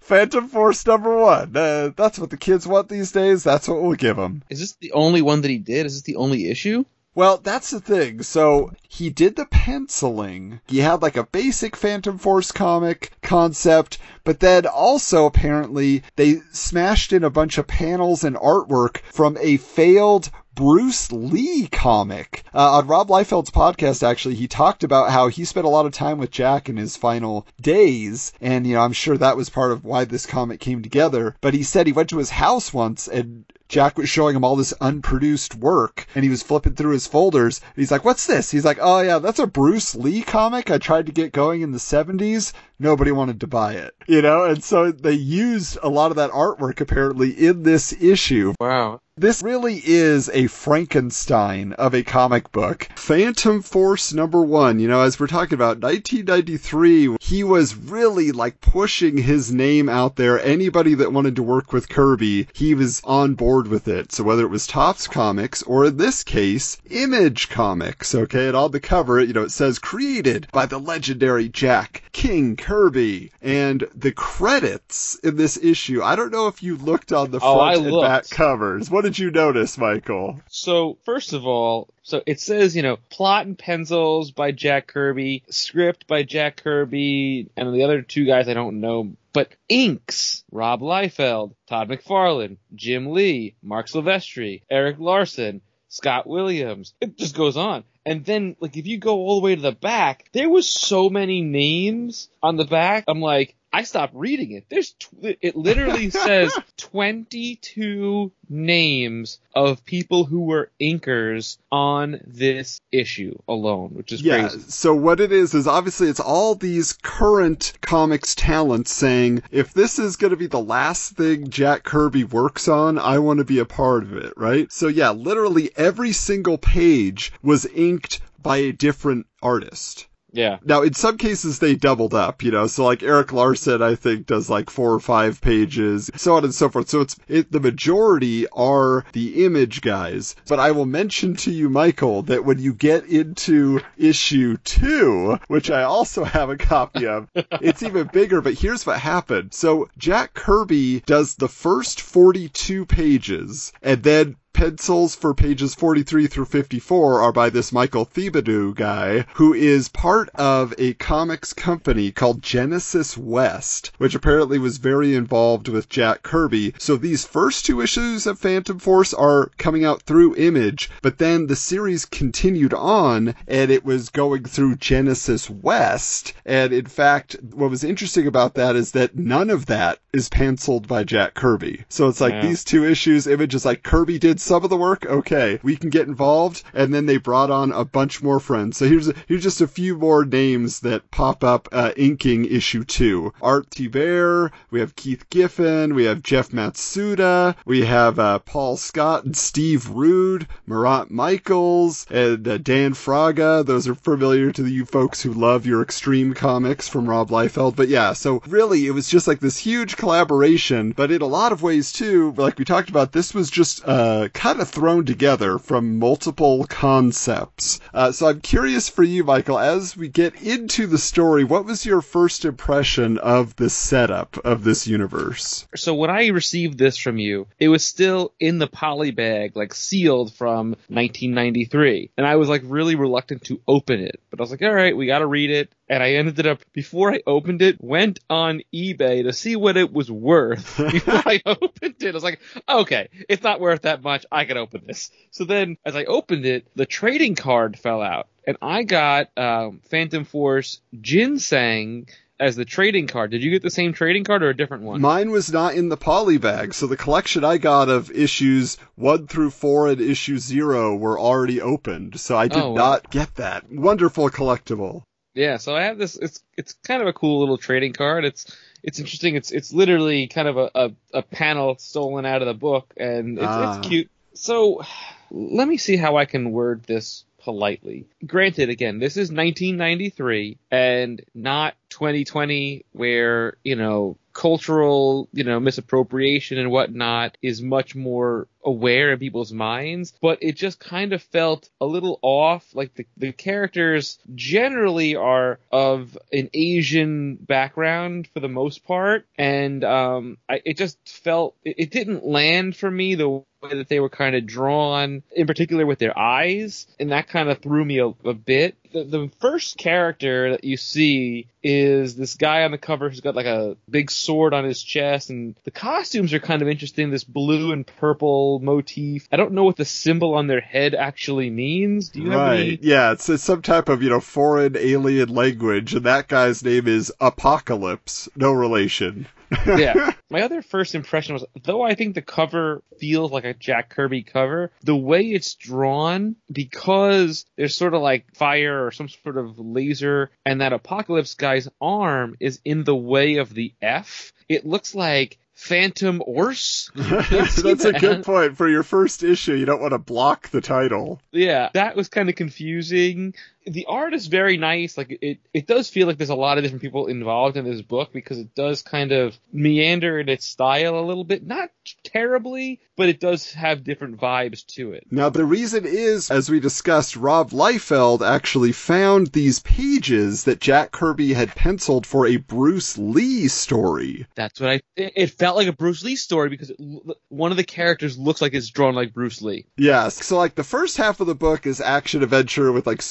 Phantom Force number one. Uh, that's what the kids want these days. That's what we'll give them. Is this the only one that he did? Is this the only issue? Well, that's the thing. So he did the penciling. He had like a basic Phantom Force comic concept, but then also apparently they smashed in a bunch of panels and artwork from a failed Bruce Lee comic. Uh, on Rob Liefeld's podcast, actually, he talked about how he spent a lot of time with Jack in his final days, and, you know, I'm sure that was part of why this comic came together. But he said he went to his house once and Jack was showing him all this unproduced work, and he was flipping through his folders. He's like, "What's this?" He's like, "Oh yeah, that's a Bruce Lee comic I tried to get going in the '70s. Nobody wanted to buy it, you know." And so they used a lot of that artwork apparently in this issue. Wow. This really is a Frankenstein of a comic book. Phantom Force number one, you know, as we're talking about 1993, he was really like pushing his name out there. Anybody that wanted to work with Kirby, he was on board with it. So whether it was Topps Comics or in this case, Image Comics, okay, and on the cover, you know, it says created by the legendary Jack King Kirby. And the credits in this issue, I don't know if you looked on the Oh, front and looked. back covers. What did you notice, Michael? So first of all, so it says you know plot and pencils by Jack Kirby, script by Jack Kirby, and the other two guys I don't know, but inks Rob Liefeld, Todd McFarlane, Jim Lee, Marc Silvestri, Erik Larsen, Scott Williams. It just goes on. And then, like, if you go all the way to the back, there was so many names on the back. I'm like, I stopped reading it. There's, tw- it literally says 22 names of people who were inkers on this issue alone, which is Yeah, crazy. so what it is is obviously it's all these current comics talents saying, if this is going to be the last thing Jack Kirby works on, I want to be a part of it, right? So yeah, literally every single page was inked by a different artist. Yeah. Now, in some cases, they doubled up, you know, so like Erik Larsen, I think, does like four or five pages, so on and so forth. So it's, it, the majority are the image guys. But I will mention to you, Michael, that when you get into issue two, which I also have a copy of, it's even bigger, but here's what happened. So Jack Kirby does the first 42 pages, and then pencils for pages 43 through 54 are by this Michael Thibodeaux guy, who is part of a comics company called Genesis West, which apparently was very involved with Jack Kirby. So these first two issues of Phantom Force are coming out through Image, but then the series continued on and it was going through Genesis West. And in fact, what was interesting about that is that none of that is penciled by Jack Kirby. So it's like Yeah. these two issues, Image is like Kirby did some of the work. Okay, we can get involved, and then they brought on a bunch more friends. So here's here's just a few more names that pop up uh, inking issue two. Art Thibert, we have Keith Giffen, we have Jeff Matsuda, we have uh, Paul Scott and Steve Rude, Marat Mychaels, and uh, Dan Fraga. Those are familiar to you folks who love your extreme comics from Rob Liefeld. But yeah, so really it was just like this huge collaboration, but in a lot of ways too, like we talked about, this was just uh, kind of thrown together from multiple concepts. Uh, so I'm curious for you, Michael, as we get into the story, what was your first impression of the setup of this universe? So when I received this from you, it was still in the poly bag, like sealed from 1993. And I was like really reluctant to open it. But I was like, all right, we gotta read it. And I ended up, before I opened it, went on eBay to see what it was worth before I opened it. I was like, okay, it's not worth that much. I can open this. So then as I opened it, the trading card fell out. And I got um, Phantom Force Ginseng as the trading card. Did you get the same trading card or a different one? Mine was not in the poly bag, so the collection I got of issues one through four and issue zero were already opened, so I did Oh, wow. not get that. Wonderful collectible. Yeah, so I have this. It's it's kind of a cool little trading card. It's it's interesting. It's it's literally kind of a, a, a panel stolen out of the book, and it's, Ah. it's cute. So let me see how I can word this politely. Granted, again, this is 1993 and not 2020, where you know cultural you know misappropriation and whatnot is much more aware in people's minds but it just kind of felt a little off. Like the, the characters generally are of an asian background for the most part and um I, it just felt it, it didn't land for me the way that they were kind of drawn in particular with their eyes and that kind of threw me a, a bit. The, the first character that you see is this guy on the cover who's got like a big sword on his chest and the costumes are kind of interesting. This blue and purple motif i don't know what the symbol on their head actually means do you have Right. any Yeah, it's, it's some type of, you know, foreign alien language, and that guy's name is Apocalypse. No relation. yeah. My other first impression was, though I think the cover feels like a Jack Kirby cover, the way it's drawn, because there's sort of like fire or some sort of laser, and that Apocalypse guy's arm is in the way of the F, it looks like Phantom Orse. That's a good point. For your first issue, you don't want to block the title. Yeah, that was kind of confusing. The art is very nice. Like it, it does feel like there's a lot of different people involved in this book because it does kind of meander in its style a little bit. Not terribly, but it does have different vibes to it. Now, the reason is, as we discussed, Rob Liefeld actually found these pages that Jack Kirby had penciled for a Bruce Lee story. That's what I. It, it felt like a Bruce Lee story because it, one of the characters looks like it's drawn like Bruce Lee. Yes. So, like, the first half of the book is action adventure with, like,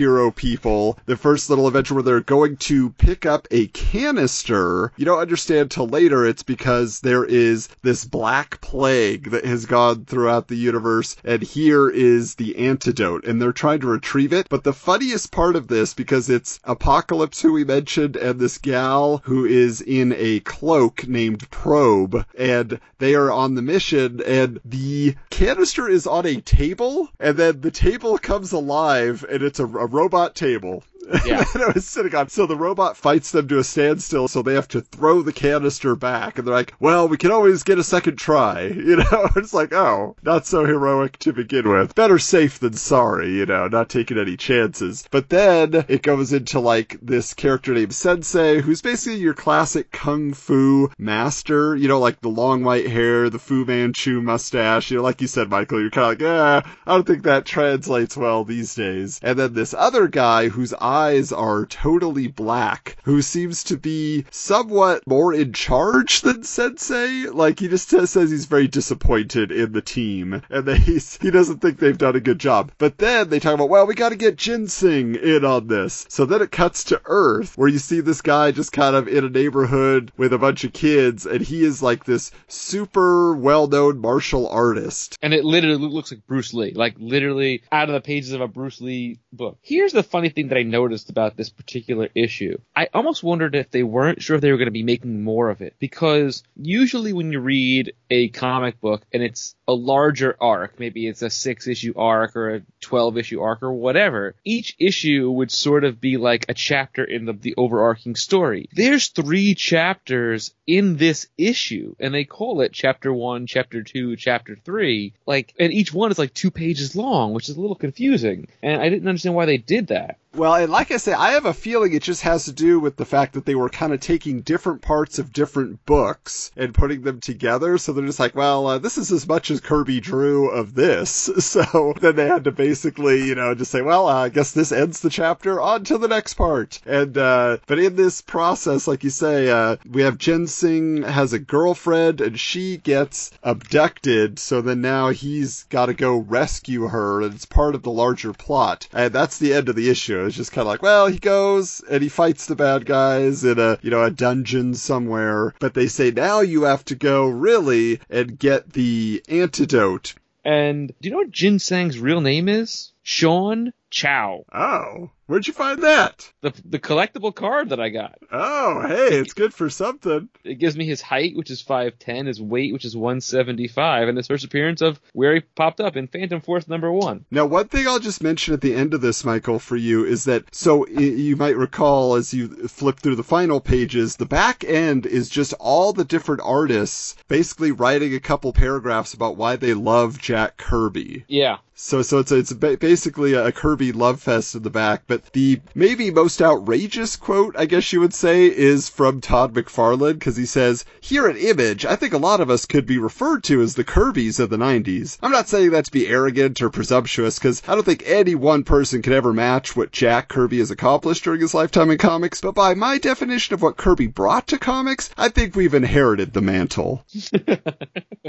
superhero people. The first little adventure where they're going to pick up a canister. You don't understand till later it's because there is this black plague that has gone throughout the universe, and here is the antidote, and they're trying to retrieve it. But the funniest part of this, because it's Apocalypse, who we mentioned, and this gal who is in a cloak named Probe, and they are on the mission, and the canister is on a table, and then the table comes alive, and it's a, a robot table. Yeah. and it was sitting on. So the robot fights them to a standstill, so they have to throw the canister back, and they're like, "Well, we can always get a second try." You know, it's like, oh, not so heroic to begin with. Better safe than sorry. You know, not taking any chances. But then it goes into like this character named Sensei, who's basically your classic kung fu master. You know, like the long white hair, the Fu Manchu mustache. You know, like you said, Michael, you're kind of like, eh, I don't think that translates well these days. And then this other guy whose eyes are totally black, who seems to be somewhat more in charge than Sensei. Like he just says he's very disappointed in the team, and that he's he doesn't think they've done a good job. But then they talk about, well, we got to get Ginseng in on this. So then it cuts to Earth, where you see this guy just kind of in a neighborhood with a bunch of kids, and he is like this super well-known martial artist. And it literally looks like Bruce Lee, like literally out of the pages of a Bruce Lee book. Here's the funny thing that I noticed about this particular issue. I almost wondered if they weren't sure if they were going to be making more of it because usually when you read a comic book and it's a larger arc, maybe it's a six issue arc or a 12 issue arc or whatever, each issue would sort of be like a chapter in the, the overarching story. There's three chapters in this issue and they call it chapter one, chapter two, chapter three. Like, and each one is like two pages long, which is a little confusing. And I didn't understand why they did that. Well, and like I say, I have a feeling it just has to do with the fact that they were kind of taking different parts of different books and putting them together. So they're just like, well, uh, this is as much as Kirby drew of this. So then they had to basically, you know, just say, well, uh, I guess this ends the chapter. On to the next part. And, uh, but in this process, like you say, uh, we have Ginseng has a girlfriend and she gets abducted. So then now he's got to go rescue her and it's part of the larger plot. And that's the end of the issue. It's just kind of like, well, he goes and he fights the bad guys in a, you know, a dungeon somewhere. But they say now you have to go really and get the antidote. And do you know what Ginseng's real name is? Sean Chow. Oh, where'd you find that? The, the collectible card that I got. Oh, hey, it's good for something. It gives me his height, which is 5'10, his weight, which is 175, and his first appearance of where he popped up in Phantom Force number one. Now, one thing I'll just mention at the end of this, Michael, for you is that so you might recall as you flip through the final pages, the back end is just all the different artists basically writing a couple paragraphs about why they love Jack Kirby. Yeah. So, so it's it's ba- basically a Kirby love fest in the back. But the maybe most outrageous quote, I guess you would say, is from Todd McFarlane because he says, "Here at Image, I think a lot of us could be referred to as the Kirbys of the '90s. I'm not saying that to be arrogant or presumptuous because I don't think any one person could ever match what Jack Kirby has accomplished during his lifetime in comics. But by my definition of what Kirby brought to comics, I think we've inherited the mantle."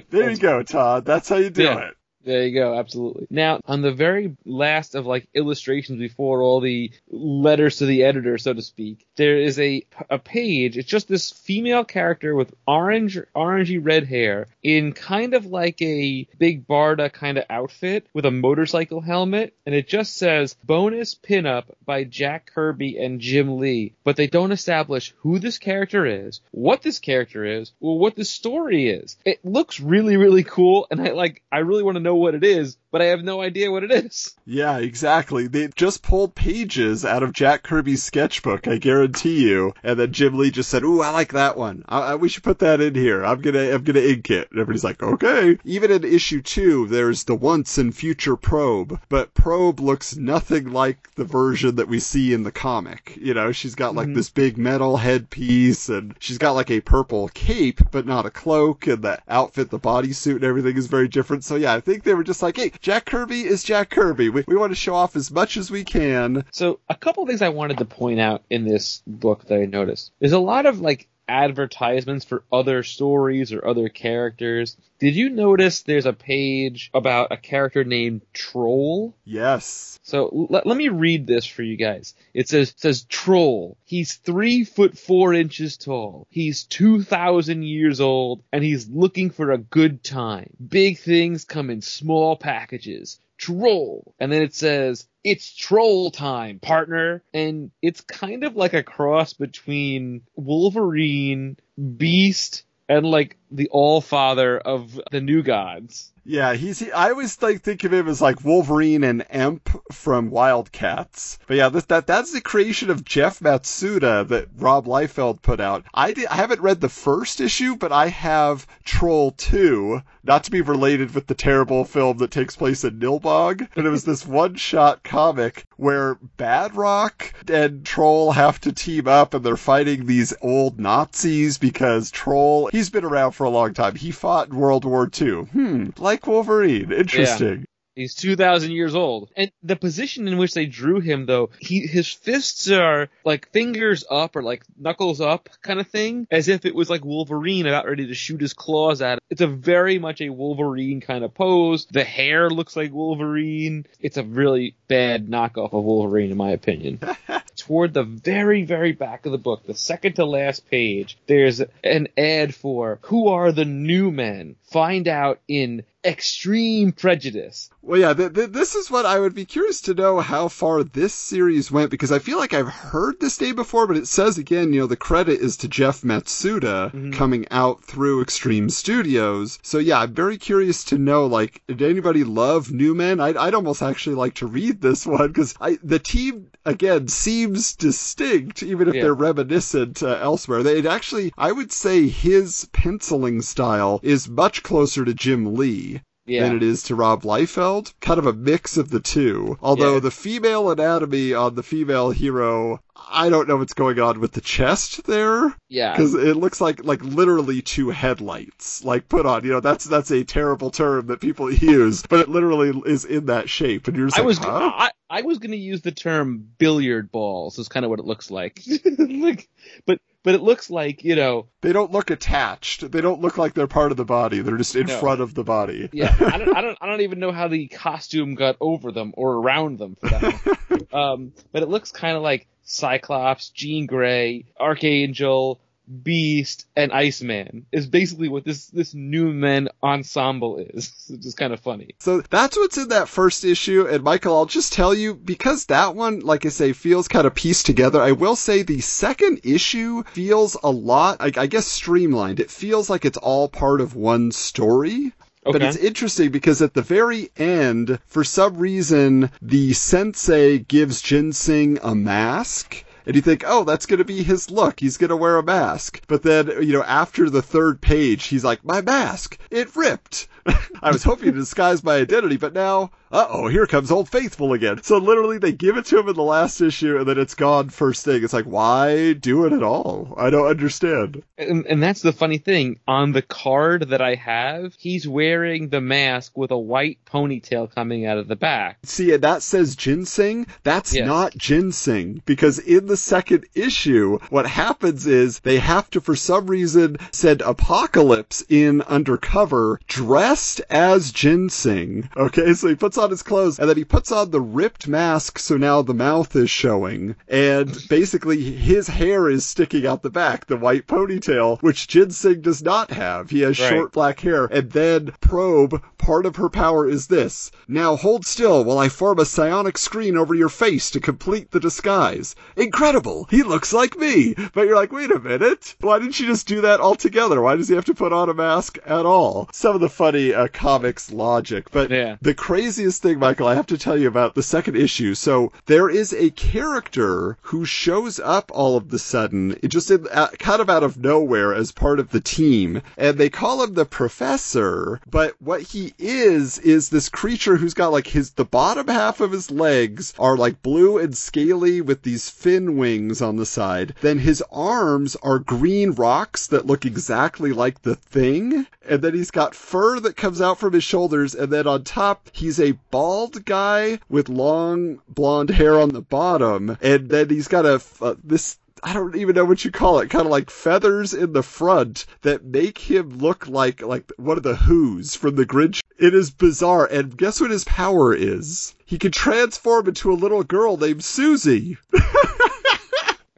there you go, Todd. That's how you do Yeah. it. There you go, absolutely. Now, on the very last of like illustrations before all the letters to the editor, so to speak, there is a a page. It's just this female character with orange, orangey red hair in kind of like a big Barda kind of outfit with a motorcycle helmet, and it just says "bonus pinup by Jack Kirby and Jim Lee," but they don't establish who this character is, what this character is, or what the story is. It looks really, really cool, and I like. I really want to know know what it is, but I have no idea what it is. Yeah, exactly. They just pulled pages out of Jack Kirby's sketchbook, I guarantee you. And then Jim Lee just said, "Ooh, I like that one. I, I, we should put that in here. I'm gonna, I'm gonna ink it." And everybody's like, "Okay." Even in issue two, there's the once and future Probe, but Probe looks nothing like the version that we see in the comic. You know, she's got like mm-hmm. this big metal headpiece, and she's got like a purple cape, but not a cloak, and the outfit, the bodysuit, and everything is very different. So yeah, I think they were just like, "Hey, Jack Kirby is Jack Kirby. We, we want to show off as much as we can." So a couple of things I wanted to point out in this book that I noticed. There's a lot of like advertisements for other stories or other characters. Did you notice there's a page about a character named Troll? Yes. So let, let me read this for you guys. It says says Troll. He's three foot four inches tall. He's two thousand years old, and he's looking for a good time. Big things come in small packages. Troll. And then it says, it's troll time, partner. And it's kind of like a cross between Wolverine, Beast, and like the All Father of the New Gods. Yeah, he's. He, I always like think of him as like Wolverine and Emp from Wildcats. But yeah, this, that that's the creation of Jeff Matsuda that Rob Liefeld put out. I I haven't read the first issue, but I have Troll Two. Not to be related with the terrible film that takes place in Nilbog, but it was this one-shot comic where Badrock and Troll have to team up and they're fighting these old Nazis because Troll, he's been around for a long time. He fought in World War II. Hmm, like Wolverine. Interesting. He's 2,000 years old. And the position in which they drew him, though, he, his fists are like fingers up or like knuckles up kind of thing, as if it was like Wolverine about ready to shoot his claws at it. It's a very much a Wolverine kind of pose. The hair looks like Wolverine. It's a really bad knockoff of Wolverine, in my opinion. Toward the very, very back of the book, the second to last page, there's an ad for Who Are the New Men? Find out in Extreme Prejudice. Well, yeah, th- th- this is what I would be curious to know how far this series went because I feel like I've heard this name before, but it says again, you know, the credit is to Jeff Matsuda mm-hmm. coming out through Extreme Studios. So yeah, I'm very curious to know, like, did anybody love New Men? I'd, I'd almost actually like to read this one because the team again seems distinct, even if Yeah. they're reminiscent uh, elsewhere. They actually, I would say, his penciling style is much closer to Jim Lee Yeah. than it is to Rob Liefeld. Kind of a mix of the two. Although Yeah. the female anatomy on the female hero, I don't know what's going on with the chest there. Yeah. Because it looks like like literally two headlights, like put on. You know, that's that's a terrible term that people use, but it literally is in that shape, and you're just I like, was huh? I, I was going to use the term billiard balls. Is kind of what it looks like. like, but but it looks like you know. They don't look attached. They don't look like they're part of the body. They're just in No. front of the body. Yeah, I don't, I don't, I don't even know how the costume got over them or around them for that. um, but it looks kind of like Cyclops, Jean Grey, Archangel, Beast, and Iceman is basically what this this new men ensemble is. It's just kind of funny. So that's what's in that first issue. And Michael, I'll just tell you, because that one, like I say, feels kind of pieced together, I will say the second issue feels a lot, I, I guess, streamlined. It feels like it's all part of one story. Okay. But it's interesting because at the very end, for some reason, the sensei gives Ginseng a mask. And you think, oh, that's going to be his look. He's going to wear a mask. But then, you know, after the third page, he's like, my mask, it ripped. I was hoping to disguise my identity, but now, uh oh, here comes Old Faithful again. So literally, they give it to him in the last issue, and then it's gone first thing. It's like, why do it at all? I don't understand. And, and that's the funny thing. On the card that I have, he's wearing the mask with a white ponytail coming out of the back. See, and that says ginseng. That's Yes. not ginseng because in the second issue, what happens is they have to, for some reason, send Apocalypse in undercover dressed as ginseng. Okay, so he puts on his clothes and then he puts on the ripped mask so now the mouth is showing. And basically, his hair is sticking out the back, the white ponytail, which ginseng does not have. He has Right. short black hair. And then Probe part of her power is this. Now hold still while I form a psionic screen over your face to complete the disguise. Incredible! He looks like me! But you're like, wait a minute. Why didn't she just do that altogether? Why does he have to put on a mask at all? Some of the funny uh, comics logic. But Yeah. the craziest thing, Michael, I have to tell you about the second issue. So there is a character who shows up all of the sudden, just in, uh, kind of out of nowhere as part of the team, and they call him the Professor. But what he is is this creature who's got like his the bottom half of his legs are like blue and scaly with these fin wings on the side. Then his arms are green rocks that look exactly like the thing. And then he's got fur that comes out from his shoulders. And then on top, he's a bald guy with long blonde hair on the bottom. And then he's got a, uh, this I don't even know what you call it, kind of like feathers in the front that make him look like like one of the Who's from the Grinch. It is bizarre, and guess what his power is? He can transform into a little girl named Susie.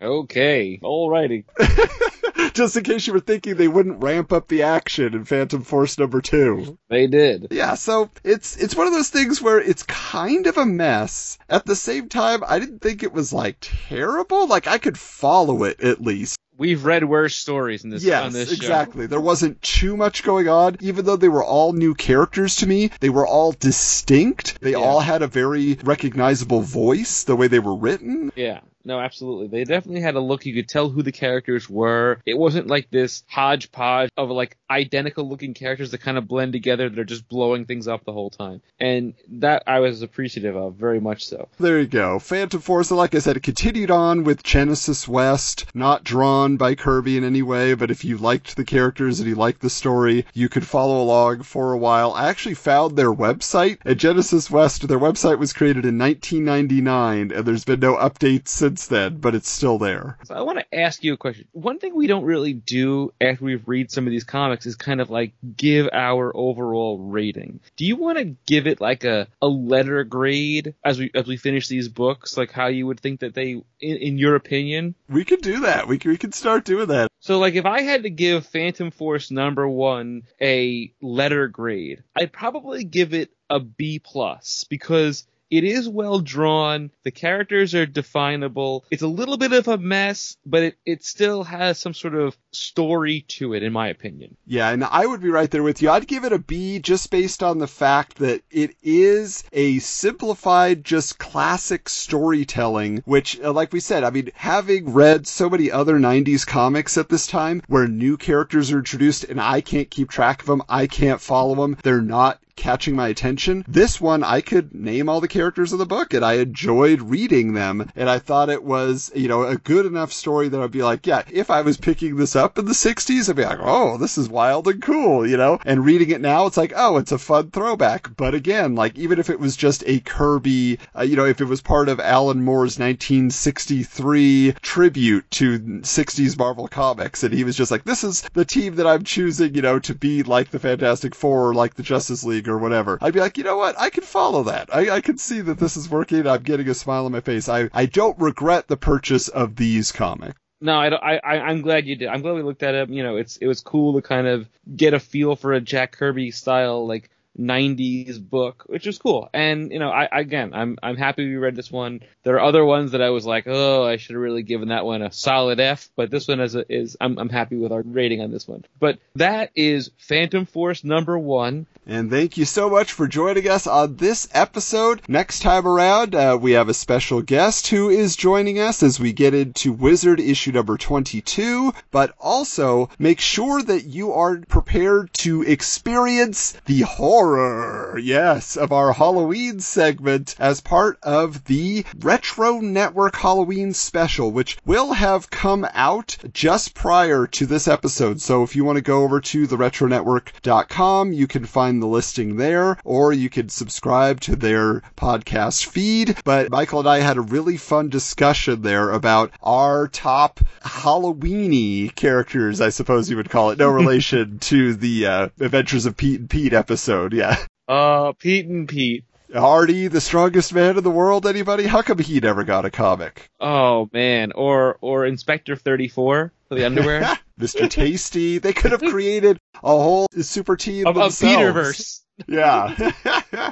Okay. Alrighty. Just in case you were thinking they wouldn't ramp up the action in Phantom Force number two. They did. Yeah, so it's it's one of those things where it's kind of a mess. At the same time, I didn't think it was like terrible. Like I could follow it at least. We've read worse stories in this Yes, on this show. exactly. There wasn't too much going on. Even though they were all new characters to me, they were all distinct. They Yeah. all had a very recognizable voice, the way they were written. Yeah. No, absolutely. They definitely had a look. You could tell who the characters were. It wasn't like this hodgepodge of like identical looking characters that kind of blend together that are just blowing things up the whole time. And that I was appreciative of, very much so. There you go. Phantom Force, like I said, it continued on with Genesis West, not drawn by Kirby in any way, but if you liked the characters and you liked the story, you could follow along for a while. I actually found their website at Genesis West. Their website was created in 1999, and there's been no updates since then, but it's still there. So I want to ask you a question. One thing we don't really do after we've read some of these comics is kind of like give our overall rating. Do you want to give it like a, a letter grade as we as we finish these books, like how you would think that they, in, in your opinion? We could do that. We can, we can start doing that. So like if I had to give Phantom Force number one a letter grade, I'd probably give it a B plus because it is well drawn. The characters are definable. It's a little bit of a mess, but it, it still has some sort of story to it, in my opinion. Yeah, and I would be right there with you. I'd give it a B just based on the fact that it is a simplified, just classic storytelling, which, uh, like we said, I mean, having read so many other 90s comics at this time where new characters are introduced and I can't keep track of them, I can't follow them, they're not catching my attention. This one, I could name all the characters of the book and I enjoyed reading them. And I thought it was, you know, a good enough story that I'd be like, yeah, if I was picking this up in the 60s, I'd be like, oh, this is wild and cool, you know? And reading it now, it's like, oh, it's a fun throwback. But again, like, even if it was just a Kirby, uh, you know, if it was part of Alan Moore's 1963 tribute to 60s Marvel Comics, and he was just like, this is the team that I'm choosing, you know, to be like the Fantastic Four or like the Justice League or whatever. I'd be like, you know what? I can follow that. I, I can see that this is working. I'm getting a smile on my face. I, I don't regret the purchase of these comics. No, I, I I'm glad you did. I'm glad we looked at it. You know, it's it was cool to kind of get a feel for a Jack Kirby style like 90s book, which was cool. And you know, I again, I'm I'm happy we read this one. There are other ones that I was like, oh, I should have really given that one a solid F, but this one is a, is I'm I'm happy with our rating on this one. But that is Phantom Force number one. And thank you so much for joining us on this episode. Next time around, uh, we have a special guest who is joining us as we get into Wizard issue number 22. But also, make sure that you are prepared to experience the horror, yes, of our Halloween segment as part of the Retro Network Halloween special, which will have come out just prior to this episode. So if you want to go over to theretronetwork.com, you can find the listing there, or you could subscribe to their podcast feed. But Michael and I had a really fun discussion there about our top Halloweeny characters, I suppose you would call it. No relation to the uh, Adventures of Pete and Pete episode, yeah. Uh, Pete and Pete. Artie, the strongest man in the world, anybody? How come he never got a comic? Oh man, or or Inspector 34 for the underwear. Mr. Tastee. They could have created a whole super team of, of. Peterverse. Yeah.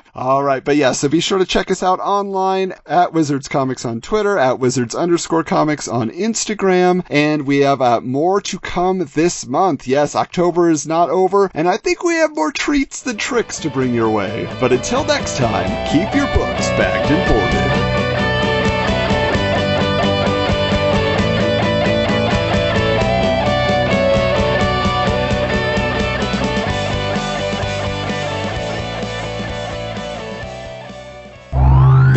All right. But yeah, so be sure to check us out online at Wizards Comics on Twitter, at Wizards underscore comics on Instagram. And we have uh, more to come this month. Yes, October is not over. And I think we have more treats than tricks to bring your way. But until next time, keep your books bagged and boarded.